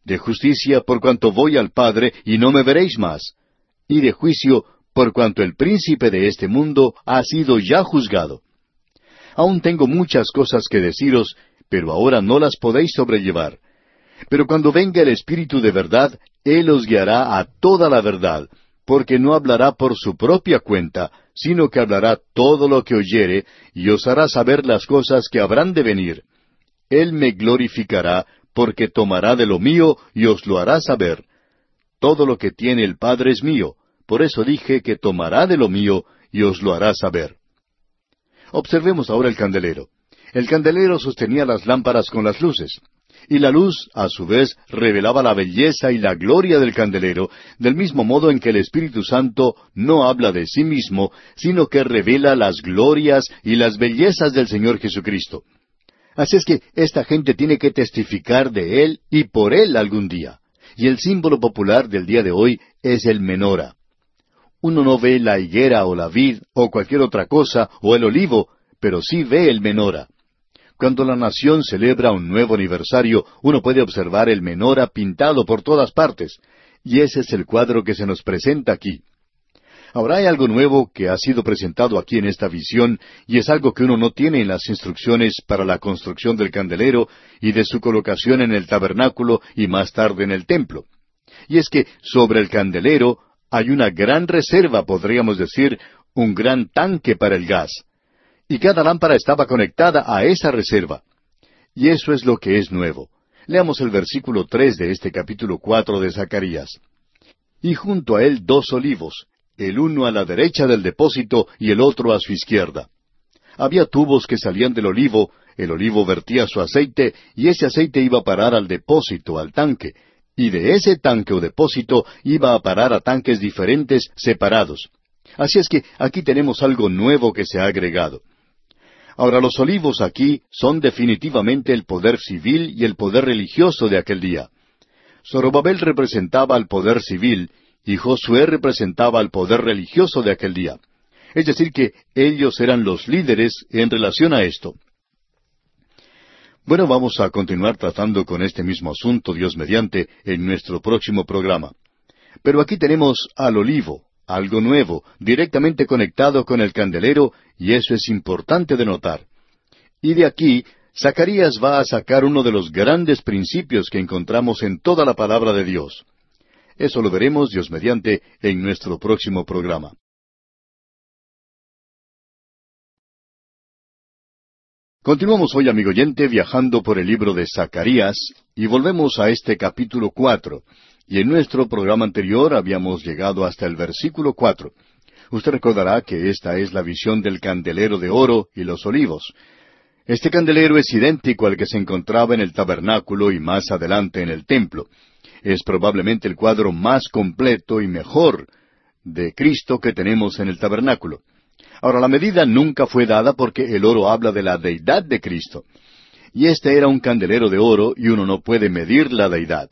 [SPEAKER 1] de justicia por cuanto voy al Padre y no me veréis más, y de juicio por cuanto el príncipe de este mundo ha sido ya juzgado. Aún tengo muchas cosas que deciros, pero ahora no las podéis sobrellevar. Pero cuando venga el Espíritu de verdad, Él os guiará a toda la verdad, porque no hablará por su propia cuenta, sino que hablará todo lo que oyere, y os hará saber las cosas que habrán de venir. Él me glorificará, porque tomará de lo mío y os lo hará saber. Todo lo que tiene el Padre es mío, por eso dije que tomará de lo mío y os lo hará saber. Observemos ahora el candelero. El candelero sostenía las lámparas con las luces, y la luz, a su vez, revelaba la belleza y la gloria del candelero, del mismo modo en que el Espíritu Santo no habla de sí mismo, sino que revela las glorias y las bellezas del Señor Jesucristo. Así es que esta gente tiene que testificar de Él y por Él algún día. Y el símbolo popular del día de hoy es el menora. Uno no ve la higuera o la vid o cualquier otra cosa o el olivo, pero sí ve el menora. Cuando la nación celebra un nuevo aniversario, uno puede observar el menora pintado por todas partes, y ese es el cuadro que se nos presenta aquí. Ahora hay algo nuevo que ha sido presentado aquí en esta visión, y es algo que uno no tiene en las instrucciones para la construcción del candelero y de su colocación en el tabernáculo y más tarde en el templo. Y es que sobre el candelero hay una gran reserva, podríamos decir, un gran tanque para el gas. Y cada lámpara estaba conectada a esa reserva. Y eso es lo que es nuevo. Leamos el versículo tres de este capítulo cuatro de Zacarías. Y junto a él dos olivos, el uno a la derecha del depósito y el otro a su izquierda. Había tubos que salían del olivo, el olivo vertía su aceite, y ese aceite iba a parar al depósito, al tanque, y de ese tanque o depósito iba a parar a tanques diferentes separados. Así es que aquí tenemos algo nuevo que se ha agregado. Ahora los olivos aquí son definitivamente el poder civil y el poder religioso de aquel día. Zorobabel representaba al poder civil y Josué representaba al poder religioso de aquel día. Es decir, que ellos eran los líderes en relación a esto. Bueno, vamos a continuar tratando con este mismo asunto, Dios mediante, en nuestro próximo programa. Pero aquí tenemos al olivo, algo nuevo, directamente conectado con el candelero, y eso es importante de notar. Y de aquí, Zacarías va a sacar uno de los grandes principios que encontramos en toda la palabra de Dios. Eso lo veremos, Dios mediante, en nuestro próximo programa. Continuamos hoy, amigo oyente, viajando por el libro de Zacarías y volvemos a este capítulo cuatro. Y en nuestro programa anterior habíamos llegado hasta el versículo cuatro. Usted recordará que esta es la visión del candelero de oro y los olivos. Este candelero es idéntico al que se encontraba en el tabernáculo y más adelante en el templo. Es probablemente el cuadro más completo y mejor de Cristo que tenemos en el tabernáculo. Ahora, la medida nunca fue dada porque el oro habla de la deidad de Cristo. Y este era un candelero de oro y uno no puede medir la deidad.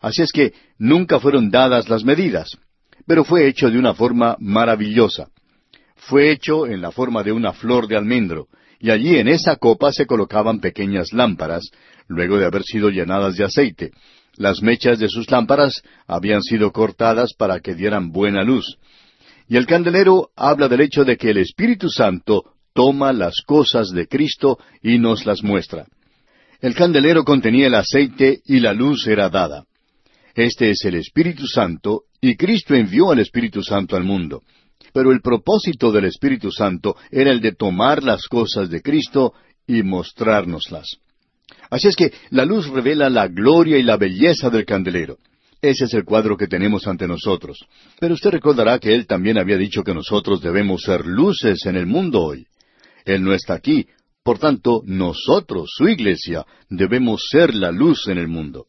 [SPEAKER 1] Así es que nunca fueron dadas las medidas, pero fue hecho de una forma maravillosa. Fue hecho en la forma de una flor de almendro, y allí en esa copa se colocaban pequeñas lámparas, luego de haber sido llenadas de aceite. Las mechas de sus lámparas habían sido cortadas para que dieran buena luz. Y el candelero habla del hecho de que el Espíritu Santo toma las cosas de Cristo y nos las muestra. El candelero contenía el aceite y la luz era dada. Este es el Espíritu Santo y Cristo envió al Espíritu Santo al mundo. Pero el propósito del Espíritu Santo era el de tomar las cosas de Cristo y mostrárnoslas. Así es que la luz revela la gloria y la belleza del candelero. Ese es el cuadro que tenemos ante nosotros. Pero usted recordará que Él también había dicho que nosotros debemos ser luces en el mundo hoy. Él no está aquí. Por tanto, nosotros, su iglesia, debemos ser la luz en el mundo.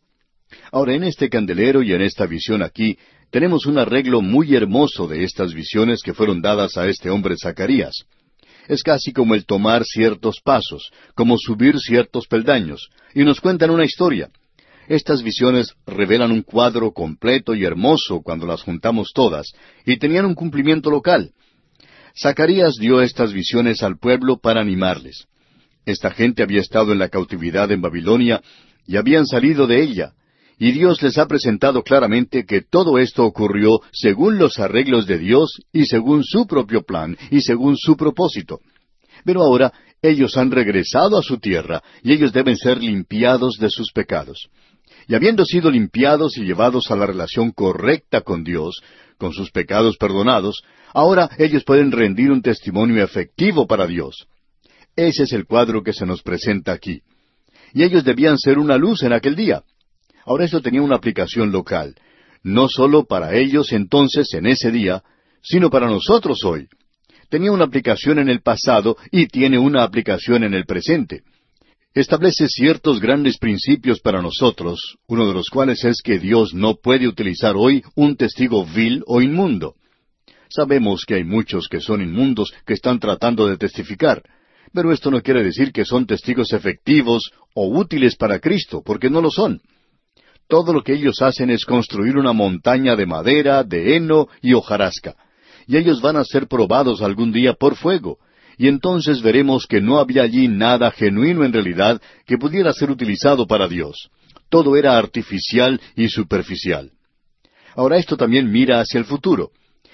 [SPEAKER 1] Ahora, en este candelero y en esta visión aquí, tenemos un arreglo muy hermoso de estas visiones que fueron dadas a este hombre Zacarías. Es casi como el tomar ciertos pasos, como subir ciertos peldaños, y nos cuentan una historia. Estas visiones revelan un cuadro completo y hermoso cuando las juntamos todas, y tenían un cumplimiento local. Zacarías dio estas visiones al pueblo para animarles. Esta gente había estado en la cautividad en Babilonia y habían salido de ella, y Dios les ha presentado claramente que todo esto ocurrió según los arreglos de Dios y según su propio plan y según su propósito. Pero ahora ellos han regresado a su tierra y ellos deben ser limpiados de sus pecados. Y habiendo sido limpiados y llevados a la relación correcta con Dios, con sus pecados perdonados, ahora ellos pueden rendir un testimonio efectivo para Dios. Ese es el cuadro que se nos presenta aquí. Y ellos debían ser una luz en aquel día. Ahora esto tenía una aplicación local, no sólo para ellos entonces en ese día, sino para nosotros hoy. Tenía una aplicación en el pasado y tiene una aplicación en el presente establece ciertos grandes principios para nosotros, uno de los cuales es que Dios no puede utilizar hoy un testigo vil o inmundo. Sabemos que hay muchos que son inmundos que están tratando de testificar, pero esto no quiere decir que son testigos efectivos o útiles para Cristo, porque no lo son. Todo lo que ellos hacen es construir una montaña de madera, de heno y hojarasca, y ellos van a ser probados algún día por fuego, y entonces veremos que no había allí nada genuino en realidad que pudiera ser utilizado para Dios. Todo era artificial y superficial. Ahora esto también mira hacia el futuro,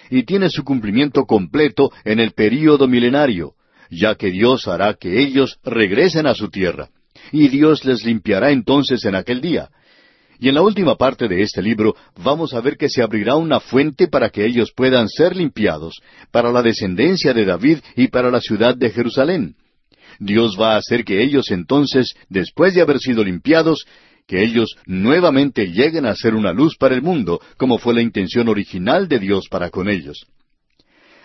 [SPEAKER 1] y tiene su cumplimiento completo en el período milenario, ya que Dios hará que ellos regresen a su tierra, y Dios les limpiará entonces en aquel día. Y en la última parte de este libro vamos a ver que se abrirá una fuente para que ellos puedan ser limpiados, para la descendencia de David y para la ciudad de Jerusalén. Dios va a hacer que ellos entonces, después de haber sido limpiados, que ellos nuevamente lleguen a ser una luz para el mundo, como fue la intención original de Dios para con ellos.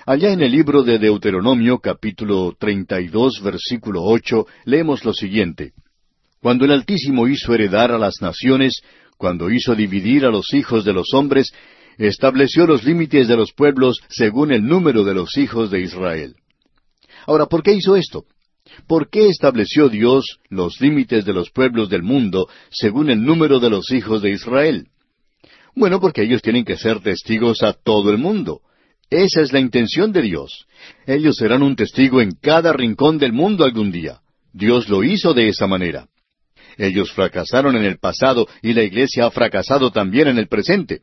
[SPEAKER 1] Allá en el libro de Deuteronomio capítulo 32 versículo 8 leemos lo siguiente. Cuando el Altísimo hizo heredar a las naciones, cuando hizo dividir a los hijos de los hombres, estableció los límites de los pueblos según el número de los hijos de Israel. Ahora, ¿por qué hizo esto? ¿Por qué estableció Dios los límites de los pueblos del mundo según el número de los hijos de Israel? Bueno, porque ellos tienen que ser testigos a todo el mundo. Esa es la intención de Dios. Ellos serán un testigo en cada rincón del mundo algún día. Dios lo hizo de esa manera. Ellos fracasaron en el pasado y la iglesia ha fracasado también en el presente.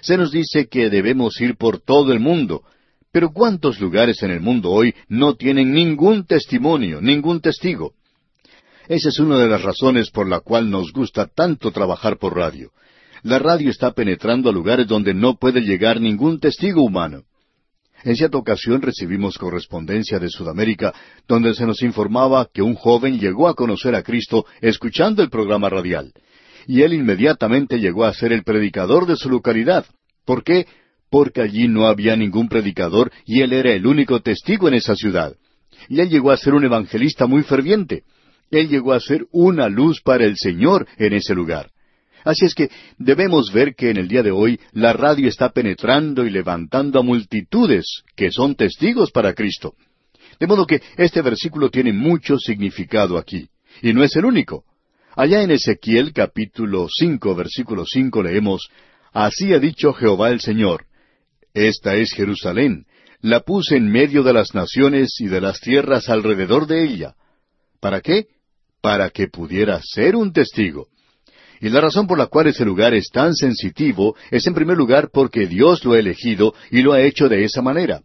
[SPEAKER 1] Se nos dice que debemos ir por todo el mundo. Pero ¿cuántos lugares en el mundo hoy no tienen ningún testimonio, ningún testigo? Esa es una de las razones por la cual nos gusta tanto trabajar por radio. La radio está penetrando a lugares donde no puede llegar ningún testigo humano. En cierta ocasión recibimos correspondencia de Sudamérica donde se nos informaba que un joven llegó a conocer a Cristo escuchando el programa radial. Y él inmediatamente llegó a ser el predicador de su localidad. ¿Por qué? Porque allí no había ningún predicador y él era el único testigo en esa ciudad. Y él llegó a ser un evangelista muy ferviente. Él llegó a ser una luz para el Señor en ese lugar. Así es que debemos ver que en el día de hoy la radio está penetrando y levantando a multitudes que son testigos para Cristo. De modo que este versículo tiene mucho significado aquí. Y no es el único. Allá en Ezequiel capítulo cinco versículo cinco leemos Así ha dicho Jehová el Señor Esta es Jerusalén, la puse en medio de las naciones y de las tierras alrededor de ella. ¿Para qué? Para que pudiera ser un testigo. Y la razón por la cual ese lugar es tan sensitivo es en primer lugar porque Dios lo ha elegido y lo ha hecho de esa manera.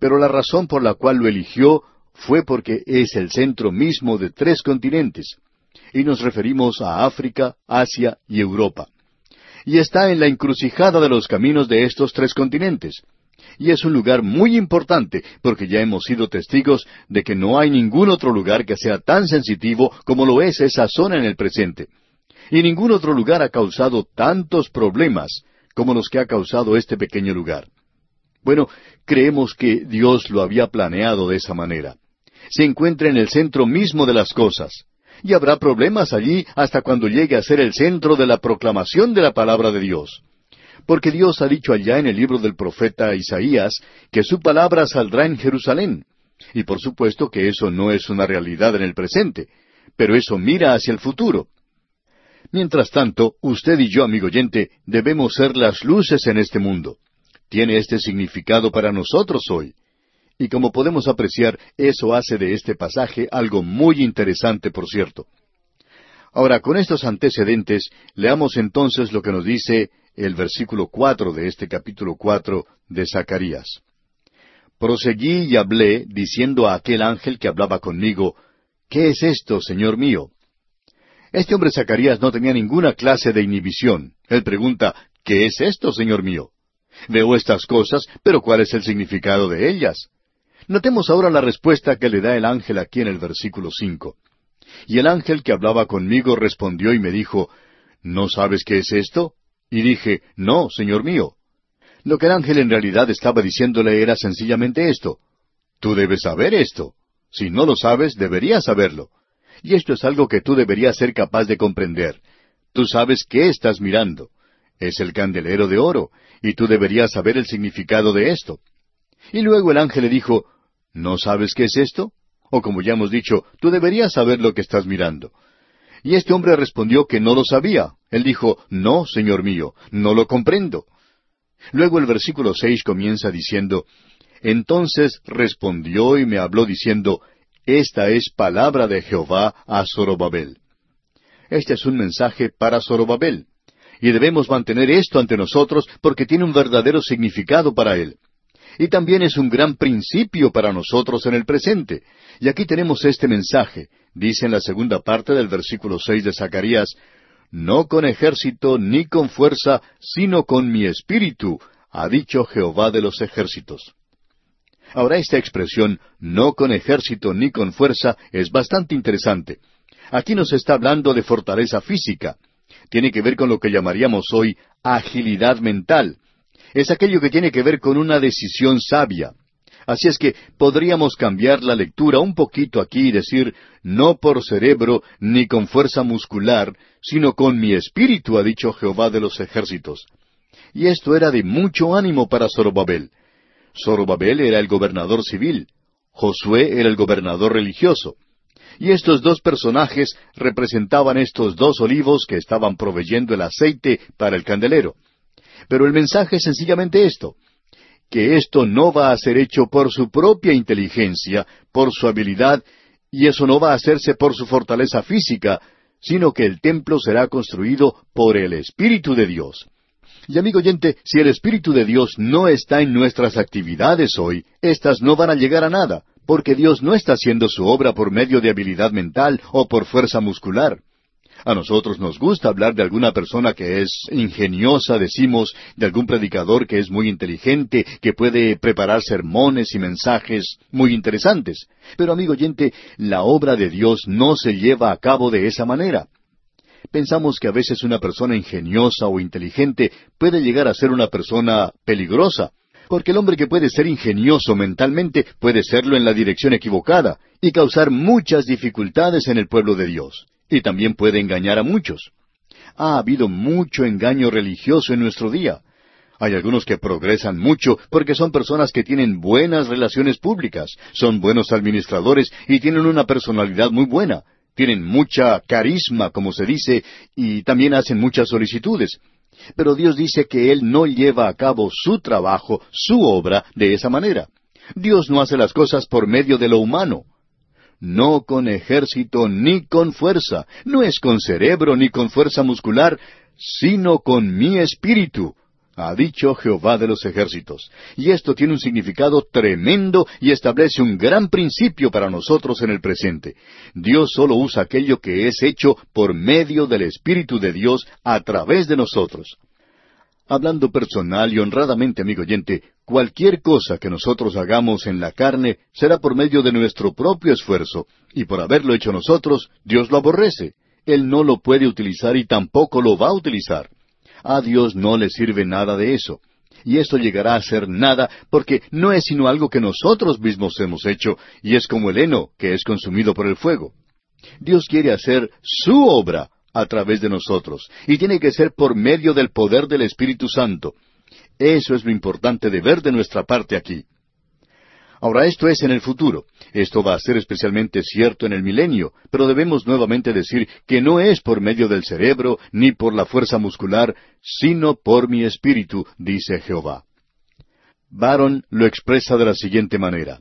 [SPEAKER 1] Pero la razón por la cual lo eligió fue porque es el centro mismo de tres continentes. Y nos referimos a África, Asia y Europa. Y está en la encrucijada de los caminos de estos tres continentes. Y es un lugar muy importante porque ya hemos sido testigos de que no hay ningún otro lugar que sea tan sensitivo como lo es esa zona en el presente y ningún otro lugar ha causado tantos problemas como los que ha causado este pequeño lugar. Bueno, creemos que Dios lo había planeado de esa manera. Se encuentra en el centro mismo de las cosas. Y habrá problemas allí hasta cuando llegue a ser el centro de la proclamación de la palabra de Dios. Porque Dios ha dicho allá en el libro del profeta Isaías que su palabra saldrá en Jerusalén. Y por supuesto que eso no es una realidad en el presente, pero eso mira hacia el futuro. Mientras tanto, usted y yo, amigo oyente, debemos ser las luces en este mundo. Tiene este significado para nosotros hoy. Y como podemos apreciar, eso hace de este pasaje algo muy interesante, por cierto. Ahora, con estos antecedentes, leamos entonces lo que nos dice el versículo cuatro de este capítulo cuatro de Zacarías. Proseguí y hablé, diciendo a aquel ángel que hablaba conmigo, ¿Qué es esto, Señor mío? Este hombre Zacarías no tenía ninguna clase de inhibición. Él pregunta, ¿qué es esto, Señor mío? Veo estas cosas, pero ¿cuál es el significado de ellas? Notemos ahora la respuesta que le da el ángel aquí en el versículo cinco. Y el ángel que hablaba conmigo respondió y me dijo, ¿No sabes qué es esto? Y dije, No, Señor mío. Lo que el ángel en realidad estaba diciéndole era sencillamente esto. Tú debes saber esto. Si no lo sabes, deberías saberlo. Y esto es algo que tú deberías ser capaz de comprender. Tú sabes qué estás mirando. Es el candelero de oro, y tú deberías saber el significado de esto. Y luego el ángel le dijo, ¿No sabes qué es esto? O como ya hemos dicho, tú deberías saber lo que estás mirando. Y este hombre respondió que no lo sabía. Él dijo, No, Señor mío, no lo comprendo. Luego el versículo seis comienza diciendo, Entonces respondió y me habló diciendo, esta es palabra de Jehová a Zorobabel. Este es un mensaje para Zorobabel. Y debemos mantener esto ante nosotros porque tiene un verdadero significado para él. Y también es un gran principio para nosotros en el presente. Y aquí tenemos este mensaje. Dice en la segunda parte del versículo seis de Zacarías, no con ejército ni con fuerza, sino con mi espíritu, ha dicho Jehová de los ejércitos. Ahora esta expresión, no con ejército ni con fuerza, es bastante interesante. Aquí nos está hablando de fortaleza física. Tiene que ver con lo que llamaríamos hoy agilidad mental. Es aquello que tiene que ver con una decisión sabia. Así es que podríamos cambiar la lectura un poquito aquí y decir, no por cerebro ni con fuerza muscular, sino con mi espíritu, ha dicho Jehová de los ejércitos. Y esto era de mucho ánimo para Zorobabel. Zorobabel era el gobernador civil, Josué era el gobernador religioso. Y estos dos personajes representaban estos dos olivos que estaban proveyendo el aceite para el candelero. Pero el mensaje es sencillamente esto que esto no va a ser hecho por su propia inteligencia, por su habilidad, y eso no va a hacerse por su fortaleza física, sino que el templo será construido por el Espíritu de Dios. Y amigo oyente, si el Espíritu de Dios no está en nuestras actividades hoy, éstas no van a llegar a nada, porque Dios no está haciendo su obra por medio de habilidad mental o por fuerza muscular. A nosotros nos gusta hablar de alguna persona que es ingeniosa, decimos, de algún predicador que es muy inteligente, que puede preparar sermones y mensajes muy interesantes. Pero amigo oyente, la obra de Dios no se lleva a cabo de esa manera. Pensamos que a veces una persona ingeniosa o inteligente puede llegar a ser una persona peligrosa, porque el hombre que puede ser ingenioso mentalmente puede serlo en la dirección equivocada y causar muchas dificultades en el pueblo de Dios y también puede engañar a muchos. Ha habido mucho engaño religioso en nuestro día. Hay algunos que progresan mucho porque son personas que tienen buenas relaciones públicas, son buenos administradores y tienen una personalidad muy buena, tienen mucha carisma, como se dice, y también hacen muchas solicitudes. Pero Dios dice que Él no lleva a cabo su trabajo, su obra, de esa manera. Dios no hace las cosas por medio de lo humano no con ejército ni con fuerza, no es con cerebro ni con fuerza muscular, sino con mi espíritu, ha dicho Jehová de los ejércitos. Y esto tiene un significado tremendo y establece un gran principio para nosotros en el presente. Dios solo usa aquello que es hecho por medio del Espíritu de Dios a través de nosotros. Hablando personal y honradamente, amigo oyente, cualquier cosa que nosotros hagamos en la carne será por medio de nuestro propio esfuerzo, y por haberlo hecho nosotros, Dios lo aborrece. Él no lo puede utilizar y tampoco lo va a utilizar. A Dios no le sirve nada de eso. Y esto llegará a ser nada porque no es sino algo que nosotros mismos hemos hecho, y es como el heno que es consumido por el fuego. Dios quiere hacer su obra, a través de nosotros, y tiene que ser por medio del poder del Espíritu Santo. Eso es lo importante de ver de nuestra parte aquí. Ahora esto es en el futuro. Esto va a ser especialmente cierto en el milenio, pero debemos nuevamente decir que no es por medio del cerebro ni por la fuerza muscular, sino por mi espíritu, dice Jehová. Baron lo expresa de la siguiente manera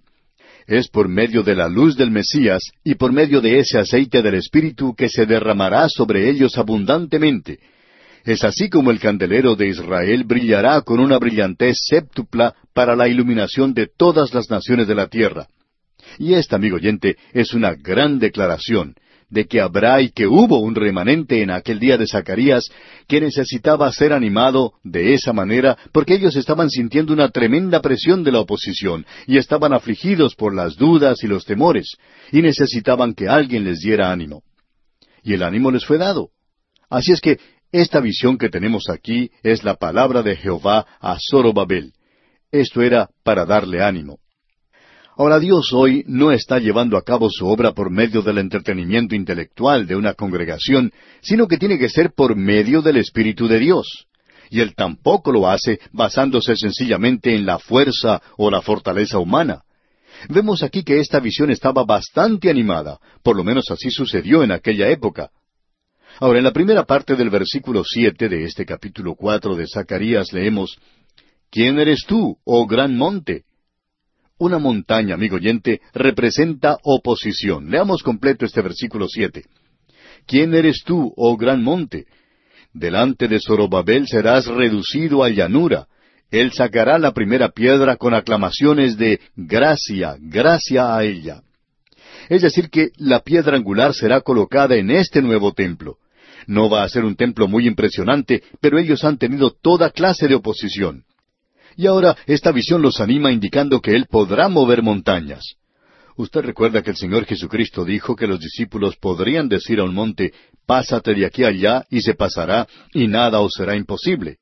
[SPEAKER 1] es por medio de la luz del Mesías y por medio de ese aceite del Espíritu que se derramará sobre ellos abundantemente. Es así como el candelero de Israel brillará con una brillantez séptupla para la iluminación de todas las naciones de la tierra. Y esta, amigo oyente, es una gran declaración, de que habrá y que hubo un remanente en aquel día de Zacarías que necesitaba ser animado de esa manera porque ellos estaban sintiendo una tremenda presión de la oposición y estaban afligidos por las dudas y los temores y necesitaban que alguien les diera ánimo. Y el ánimo les fue dado. Así es que esta visión que tenemos aquí es la palabra de Jehová a Zorobabel. Esto era para darle ánimo. Ahora Dios hoy no está llevando a cabo su obra por medio del entretenimiento intelectual de una congregación, sino que tiene que ser por medio del Espíritu de Dios. Y Él tampoco lo hace basándose sencillamente en la fuerza o la fortaleza humana. Vemos aquí que esta visión estaba bastante animada, por lo menos así sucedió en aquella época. Ahora, en la primera parte del versículo siete de este capítulo cuatro de Zacarías leemos ¿Quién eres tú, oh gran monte? Una montaña, amigo oyente, representa oposición. Leamos completo este versículo siete. ¿Quién eres tú, oh gran monte? Delante de Zorobabel serás reducido a llanura. Él sacará la primera piedra con aclamaciones de gracia, gracia a ella. Es decir, que la piedra angular será colocada en este nuevo templo. No va a ser un templo muy impresionante, pero ellos han tenido toda clase de oposición. Y ahora esta visión los anima indicando que Él podrá mover montañas. Usted recuerda que el Señor Jesucristo dijo que los discípulos podrían decir a un monte, Pásate de aquí allá, y se pasará, y nada os será imposible.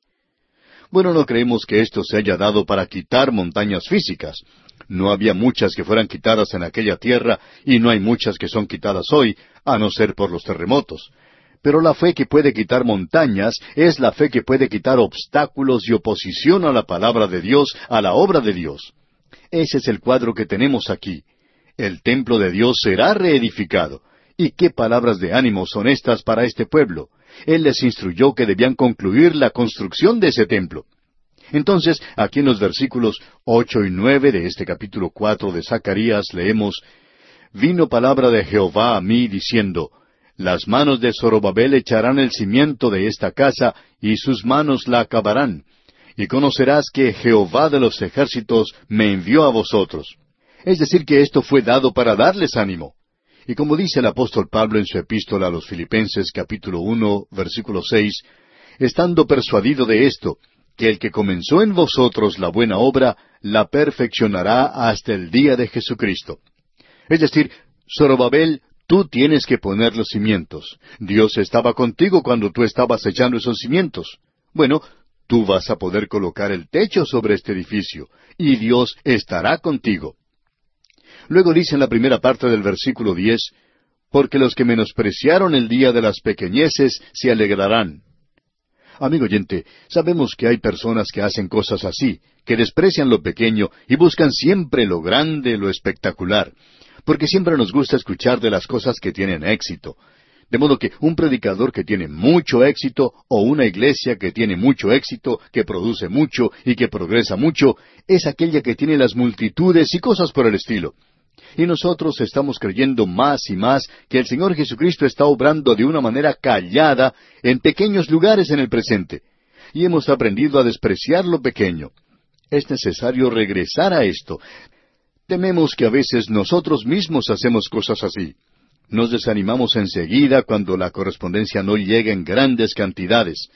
[SPEAKER 1] Bueno, no creemos que esto se haya dado para quitar montañas físicas. No había muchas que fueran quitadas en aquella tierra, y no hay muchas que son quitadas hoy, a no ser por los terremotos. Pero la fe que puede quitar montañas es la fe que puede quitar obstáculos y oposición a la palabra de Dios, a la obra de Dios. Ese es el cuadro que tenemos aquí. El templo de Dios será reedificado. ¿Y qué palabras de ánimo son estas para este pueblo? Él les instruyó que debían concluir la construcción de ese templo. Entonces, aquí en los versículos ocho y nueve de este capítulo cuatro de Zacarías leemos Vino palabra de Jehová a mí diciendo Las manos de Zorobabel echarán el cimiento de esta casa, y sus manos la acabarán. Y conocerás que Jehová de los ejércitos me envió a vosotros. Es decir, que esto fue dado para darles ánimo. Y como dice el apóstol Pablo en su epístola a los Filipenses capítulo uno, versículo seis, estando persuadido de esto, que el que comenzó en vosotros la buena obra, la perfeccionará hasta el día de Jesucristo. Es decir, Zorobabel, tú tienes que poner los cimientos. Dios estaba contigo cuando tú estabas echando esos cimientos. Bueno, tú vas a poder colocar el techo sobre este edificio, y Dios estará contigo. Luego dice en la primera parte del versículo diez, porque los que menospreciaron el día de las pequeñeces se alegrarán. Amigo oyente, sabemos que hay personas que hacen cosas así, que desprecian lo pequeño y buscan siempre lo grande, lo espectacular, porque siempre nos gusta escuchar de las cosas que tienen éxito. De modo que un predicador que tiene mucho éxito o una iglesia que tiene mucho éxito, que produce mucho y que progresa mucho, es aquella que tiene las multitudes y cosas por el estilo. Y nosotros estamos creyendo más y más que el Señor Jesucristo está obrando de una manera callada en pequeños lugares en el presente. Y hemos aprendido a despreciar lo pequeño. Es necesario regresar a esto. Tememos que a veces nosotros mismos hacemos cosas así. Nos desanimamos enseguida cuando la correspondencia no llega en grandes cantidades.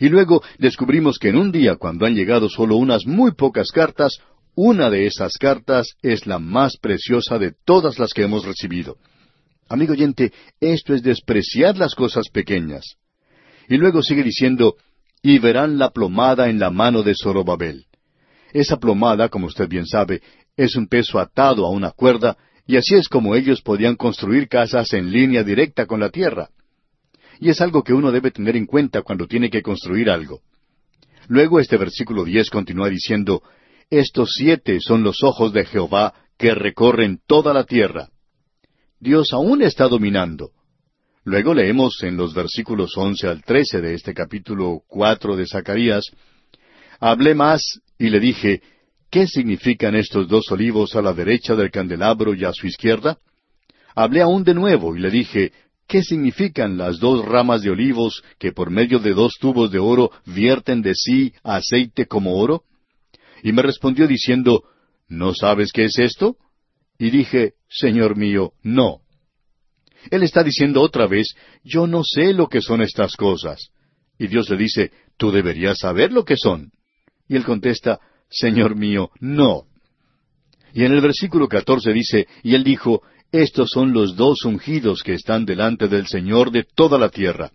[SPEAKER 1] Y luego descubrimos que en un día, cuando han llegado solo unas muy pocas cartas, una de esas cartas es la más preciosa de todas las que hemos recibido. Amigo oyente, esto es despreciar las cosas pequeñas. Y luego sigue diciendo, y verán la plomada en la mano de Zorobabel. Esa plomada, como usted bien sabe, es un peso atado a una cuerda, y así es como ellos podían construir casas en línea directa con la tierra. Y es algo que uno debe tener en cuenta cuando tiene que construir algo. Luego este versículo diez continúa diciendo, estos siete son los ojos de Jehová que recorren toda la tierra. Dios aún está dominando. Luego leemos en los versículos once al trece de este capítulo cuatro de Zacarías, Hablé más y le dije, ¿qué significan estos dos olivos a la derecha del candelabro y a su izquierda? Hablé aún de nuevo y le dije, ¿qué significan las dos ramas de olivos que por medio de dos tubos de oro vierten de sí aceite como oro? Y me respondió diciendo, ¿No sabes qué es esto? Y dije, Señor mío, no. Él está diciendo otra vez, yo no sé lo que son estas cosas. Y Dios le dice, tú deberías saber lo que son. Y él contesta, Señor mío, no. Y en el versículo catorce dice, y él dijo, estos son los dos ungidos que están delante del Señor de toda la tierra.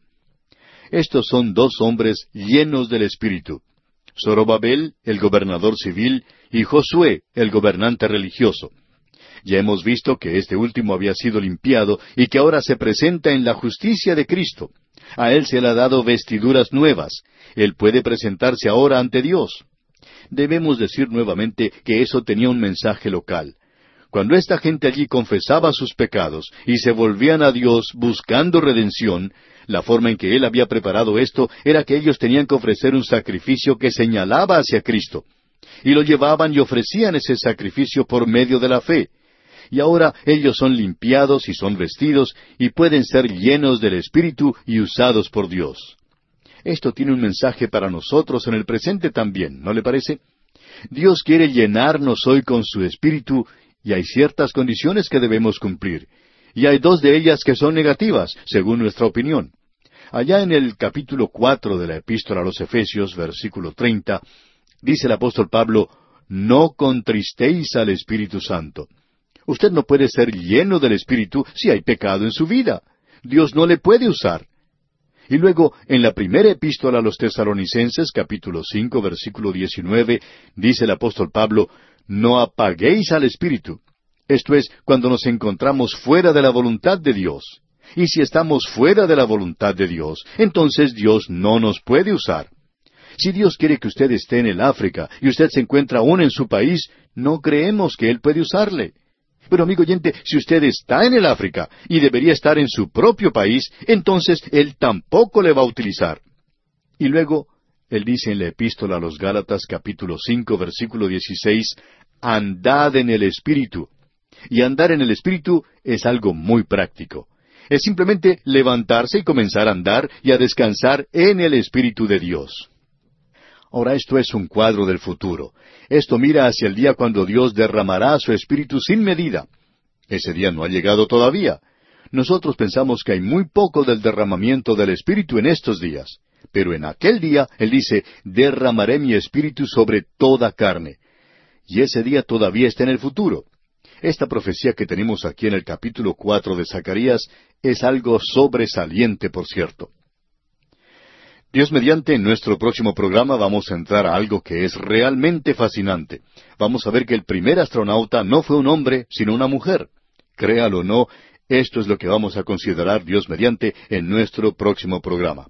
[SPEAKER 1] Estos son dos hombres llenos del Espíritu. Zorobabel, el gobernador civil, y Josué, el gobernante religioso. Ya hemos visto que este último había sido limpiado y que ahora se presenta en la justicia de Cristo. A él se le ha dado vestiduras nuevas. Él puede presentarse ahora ante Dios. Debemos decir nuevamente que eso tenía un mensaje local. Cuando esta gente allí confesaba sus pecados y se volvían a Dios buscando redención, la forma en que él había preparado esto era que ellos tenían que ofrecer un sacrificio que señalaba hacia Cristo. Y lo llevaban y ofrecían ese sacrificio por medio de la fe. Y ahora ellos son limpiados y son vestidos y pueden ser llenos del Espíritu y usados por Dios. Esto tiene un mensaje para nosotros en el presente también, ¿no le parece? Dios quiere llenarnos hoy con su Espíritu y hay ciertas condiciones que debemos cumplir y hay dos de ellas que son negativas, según nuestra opinión. Allá en el capítulo cuatro de la Epístola a los Efesios, versículo treinta, dice el apóstol Pablo, No contristéis al Espíritu Santo. Usted no puede ser lleno del Espíritu si hay pecado en su vida. Dios no le puede usar. Y luego, en la primera epístola a los tesalonicenses, capítulo cinco, versículo diecinueve, dice el apóstol Pablo, No apaguéis al Espíritu. Esto es, cuando nos encontramos fuera de la voluntad de Dios. Y si estamos fuera de la voluntad de Dios, entonces Dios no nos puede usar. Si Dios quiere que usted esté en el África y usted se encuentra aún en su país, no creemos que Él puede usarle. Pero amigo oyente, si usted está en el África y debería estar en su propio país, entonces Él tampoco le va a utilizar. Y luego, Él dice en la epístola a los Gálatas capítulo cinco versículo dieciséis, andad en el Espíritu. Y andar en el Espíritu es algo muy práctico. Es simplemente levantarse y comenzar a andar y a descansar en el Espíritu de Dios. Ahora esto es un cuadro del futuro. Esto mira hacia el día cuando Dios derramará su Espíritu sin medida. Ese día no ha llegado todavía. Nosotros pensamos que hay muy poco del derramamiento del Espíritu en estos días. Pero en aquel día, Él dice, derramaré mi Espíritu sobre toda carne. Y ese día todavía está en el futuro. Esta profecía que tenemos aquí en el capítulo cuatro de Zacarías es algo sobresaliente, por cierto. Dios mediante, en nuestro próximo programa vamos a entrar a algo que es realmente fascinante. Vamos a ver que el primer astronauta no fue un hombre, sino una mujer. Créalo o no, esto es lo que vamos a considerar Dios mediante en nuestro próximo programa.